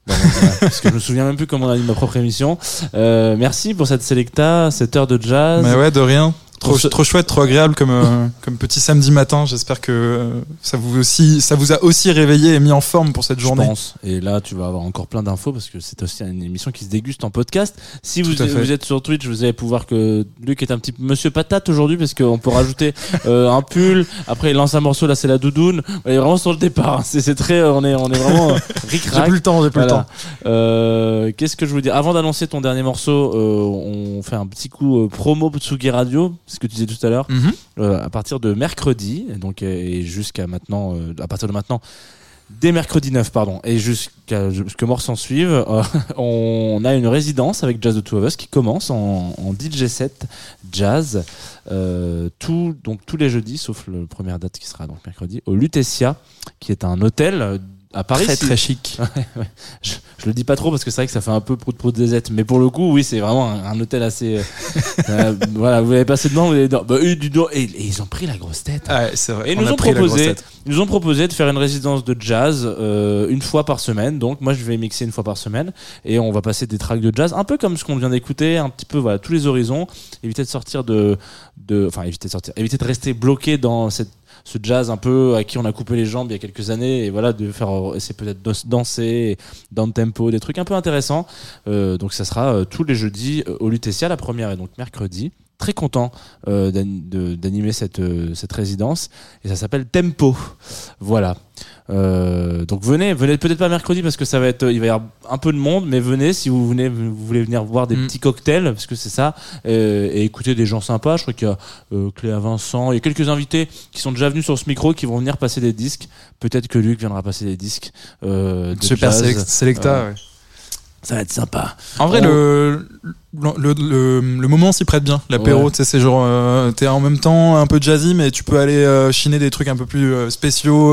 Dans- voilà, parce que je me souviens même plus comment on a dit ma propre émission. Euh, merci pour cette selecta, cette heure de jazz. Mais ouais, de rien. Trop, ce- trop chouette, trop agréable comme, euh, comme petit samedi matin. J'espère que euh, ça vous aussi, ça vous a aussi réveillé et mis en forme pour cette Je journée. pense. Et là, tu vas avoir encore plein d'infos parce que c'est aussi une émission qui se déguste en podcast. Si vous, êtes sur Twitch, vous allez pouvoir que Luc est un petit Monsieur Patate aujourd'hui parce qu'on peut rajouter euh, un pull. Après, il lance un morceau. Là, c'est la doudoune. Il est vraiment sur le départ. hein. C'est très, on est, on est vraiment euh, J'ai plus le temps, j'ai plus Voilà. le temps. Euh, Qu'est-ce que je veux dire? Avant d'annoncer ton dernier morceau, euh, on fait un petit coup promo Tsugi Radio, ce que tu disais tout à l'heure. Mhm. Euh, à partir de mercredi, et donc et jusqu'à maintenant, euh, à partir de maintenant, dès mercredi 9, pardon, et jusqu'à ce que mort s'en suive, euh, on a une résidence avec Jazz de Two of Us qui commence en, en DJ set jazz, euh, tout, donc tous les jeudis, sauf le première date qui sera donc mercredi, au Lutetia, qui est un hôtel à Paris. Très si- très chic. je, je le dis pas trop parce que c'est vrai que ça fait un peu prout prout des mais pour le coup oui c'est vraiment un, un hôtel assez euh, euh, voilà vous avez passé dedans vous avez dedans. Bah, eux, du dos et, et ils ont pris la grosse tête Ah ouais, c'est vrai. et ils On nous a ont proposé nous ont proposé de faire une résidence de jazz euh, une fois par semaine donc moi je vais mixer une fois par semaine et on va passer des tracks de jazz un peu comme ce qu'on vient d'écouter un petit peu voilà tous les horizons éviter de sortir de de enfin éviter de sortir éviter de rester bloqué dans cette ce jazz un peu à qui on a coupé les jambes il y a quelques années et voilà de faire essayer peut-être de danser dans le tempo des trucs un peu intéressants. Euh, donc ça sera euh, tous les jeudis euh, au Lutetia la première est donc mercredi. Très content euh, d'animer cette euh, cette résidence et ça s'appelle Tempo. Voilà euh, donc venez venez peut-être pas mercredi parce que ça va être il va y avoir un peu de monde mais venez si vous venez vous voulez venir voir des Mm. petits cocktails parce que c'est ça euh, et écouter des gens sympas je crois qu'il y a euh, Cléa Vincent il y a quelques invités qui sont déjà venus sur ce micro qui vont venir passer des disques peut-être que Luc viendra passer des disques euh, de Super jazz. select- Selecta. Euh, ouais. ça va être sympa En vrai, on- le, le, le, le- le moment s'y prête bien. L'apéro, Ouais. tu sais, c'est genre, euh, t'es en même temps un peu jazzy, mais tu peux aller euh, chiner des trucs un peu plus euh, spéciaux.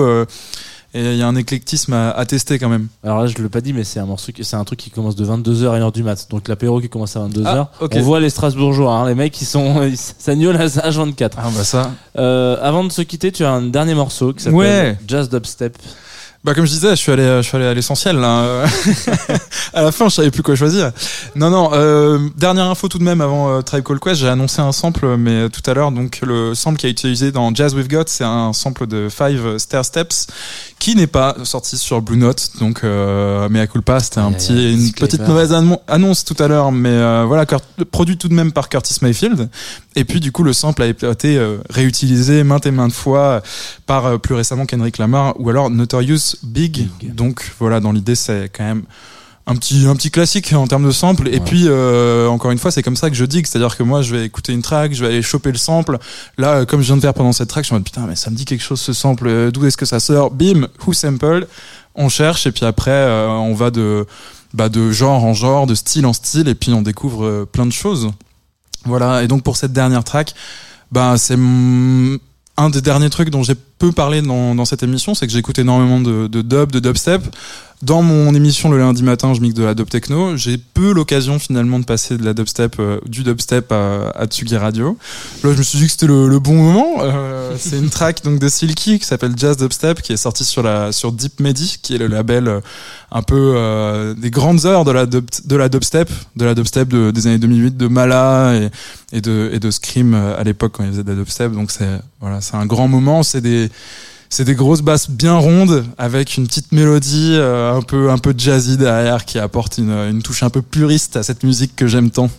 Et il y a un éclectisme à, à tester quand même. Alors là, je l'ai pas dit, mais c'est un morceau, c'est un truc qui commence de 22h à 1h du mat. Donc l'apéro qui commence à 22h. Ah. On voit les Strasbourgeois, hein, les mecs, ils sont, ils s'agnolent à H24. Ah bah ça. Euh, avant de se quitter, tu as un dernier morceau qui s'appelle Ouais. Jazz Dubstep. Bah comme je disais, je suis allé, je suis allé à l'essentiel là. à la fin, je savais plus quoi choisir. Non, non. Euh, dernière info tout de même avant euh, Tribe Called Quest, j'ai annoncé un sample, mais euh, tout à l'heure, donc le sample qui a été utilisé dans Jazz We've Got, c'est un sample de Five Stair Steps qui n'est pas sorti sur Blue Note. Donc, euh, mais à culpa, c'était un petit, une petite mauvaise annon- annonce tout à l'heure, mais euh, voilà, produit tout de même par Curtis Mayfield. Et puis du coup, le sample a été euh, réutilisé maintes et maintes fois par plus récemment Kendrick Lamar ou alors Notorious Big. Big. Donc voilà, dans l'idée, c'est quand même un petit un petit classique en termes de sample. Et Ouais. puis euh, encore une fois, c'est comme ça que je dis, c'est-à-dire que moi, je vais écouter une track, je vais aller choper le sample. Là, comme je viens de faire pendant cette track, je me dis putain, mais ça me dit quelque chose ce sample. euh, D'où est-ce que ça sort? Bim, who sample On cherche et puis après, euh, on va de bah, de genre en genre, de style en style, et puis on découvre euh, plein de choses. Voilà. Et donc pour cette dernière track, bah c'est un des derniers trucs dont j'ai peu parlé dans, dans cette émission, c'est que j'écoute énormément de, de dub, de dubstep. Dans mon émission le lundi matin, je mixe de la dub techno. J'ai peu l'occasion finalement de passer de la dubstep, euh, du dubstep à, à Tsugi Radio. Là, je me suis dit que c'était le, le bon moment. Euh, c'est une track donc de Silky qui s'appelle Jazz Dubstep, qui est sortie sur la sur Deep Medi, qui est le label euh, un peu des grandes heures de la dub, de la dubstep, de la dubstep de- des années 2008, de Mala et, et de et de Scream à l'époque quand ils faisaient de la dubstep. Donc c'est voilà, c'est un grand moment. C'est des c'est des grosses basses bien rondes avec une petite mélodie euh, un peu un peu jazzy derrière qui apporte une, une touche un peu puriste à cette musique que j'aime tant.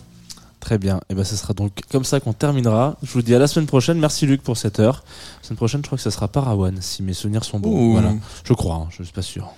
Très bien. Et ben, ce sera donc comme ça qu'on terminera. Je vous dis à la semaine prochaine. Merci Luc pour cette heure. La semaine prochaine, je crois que ça sera Parawan, si mes souvenirs sont bons. Ouh. Voilà. Je crois, hein, je suis pas sûr.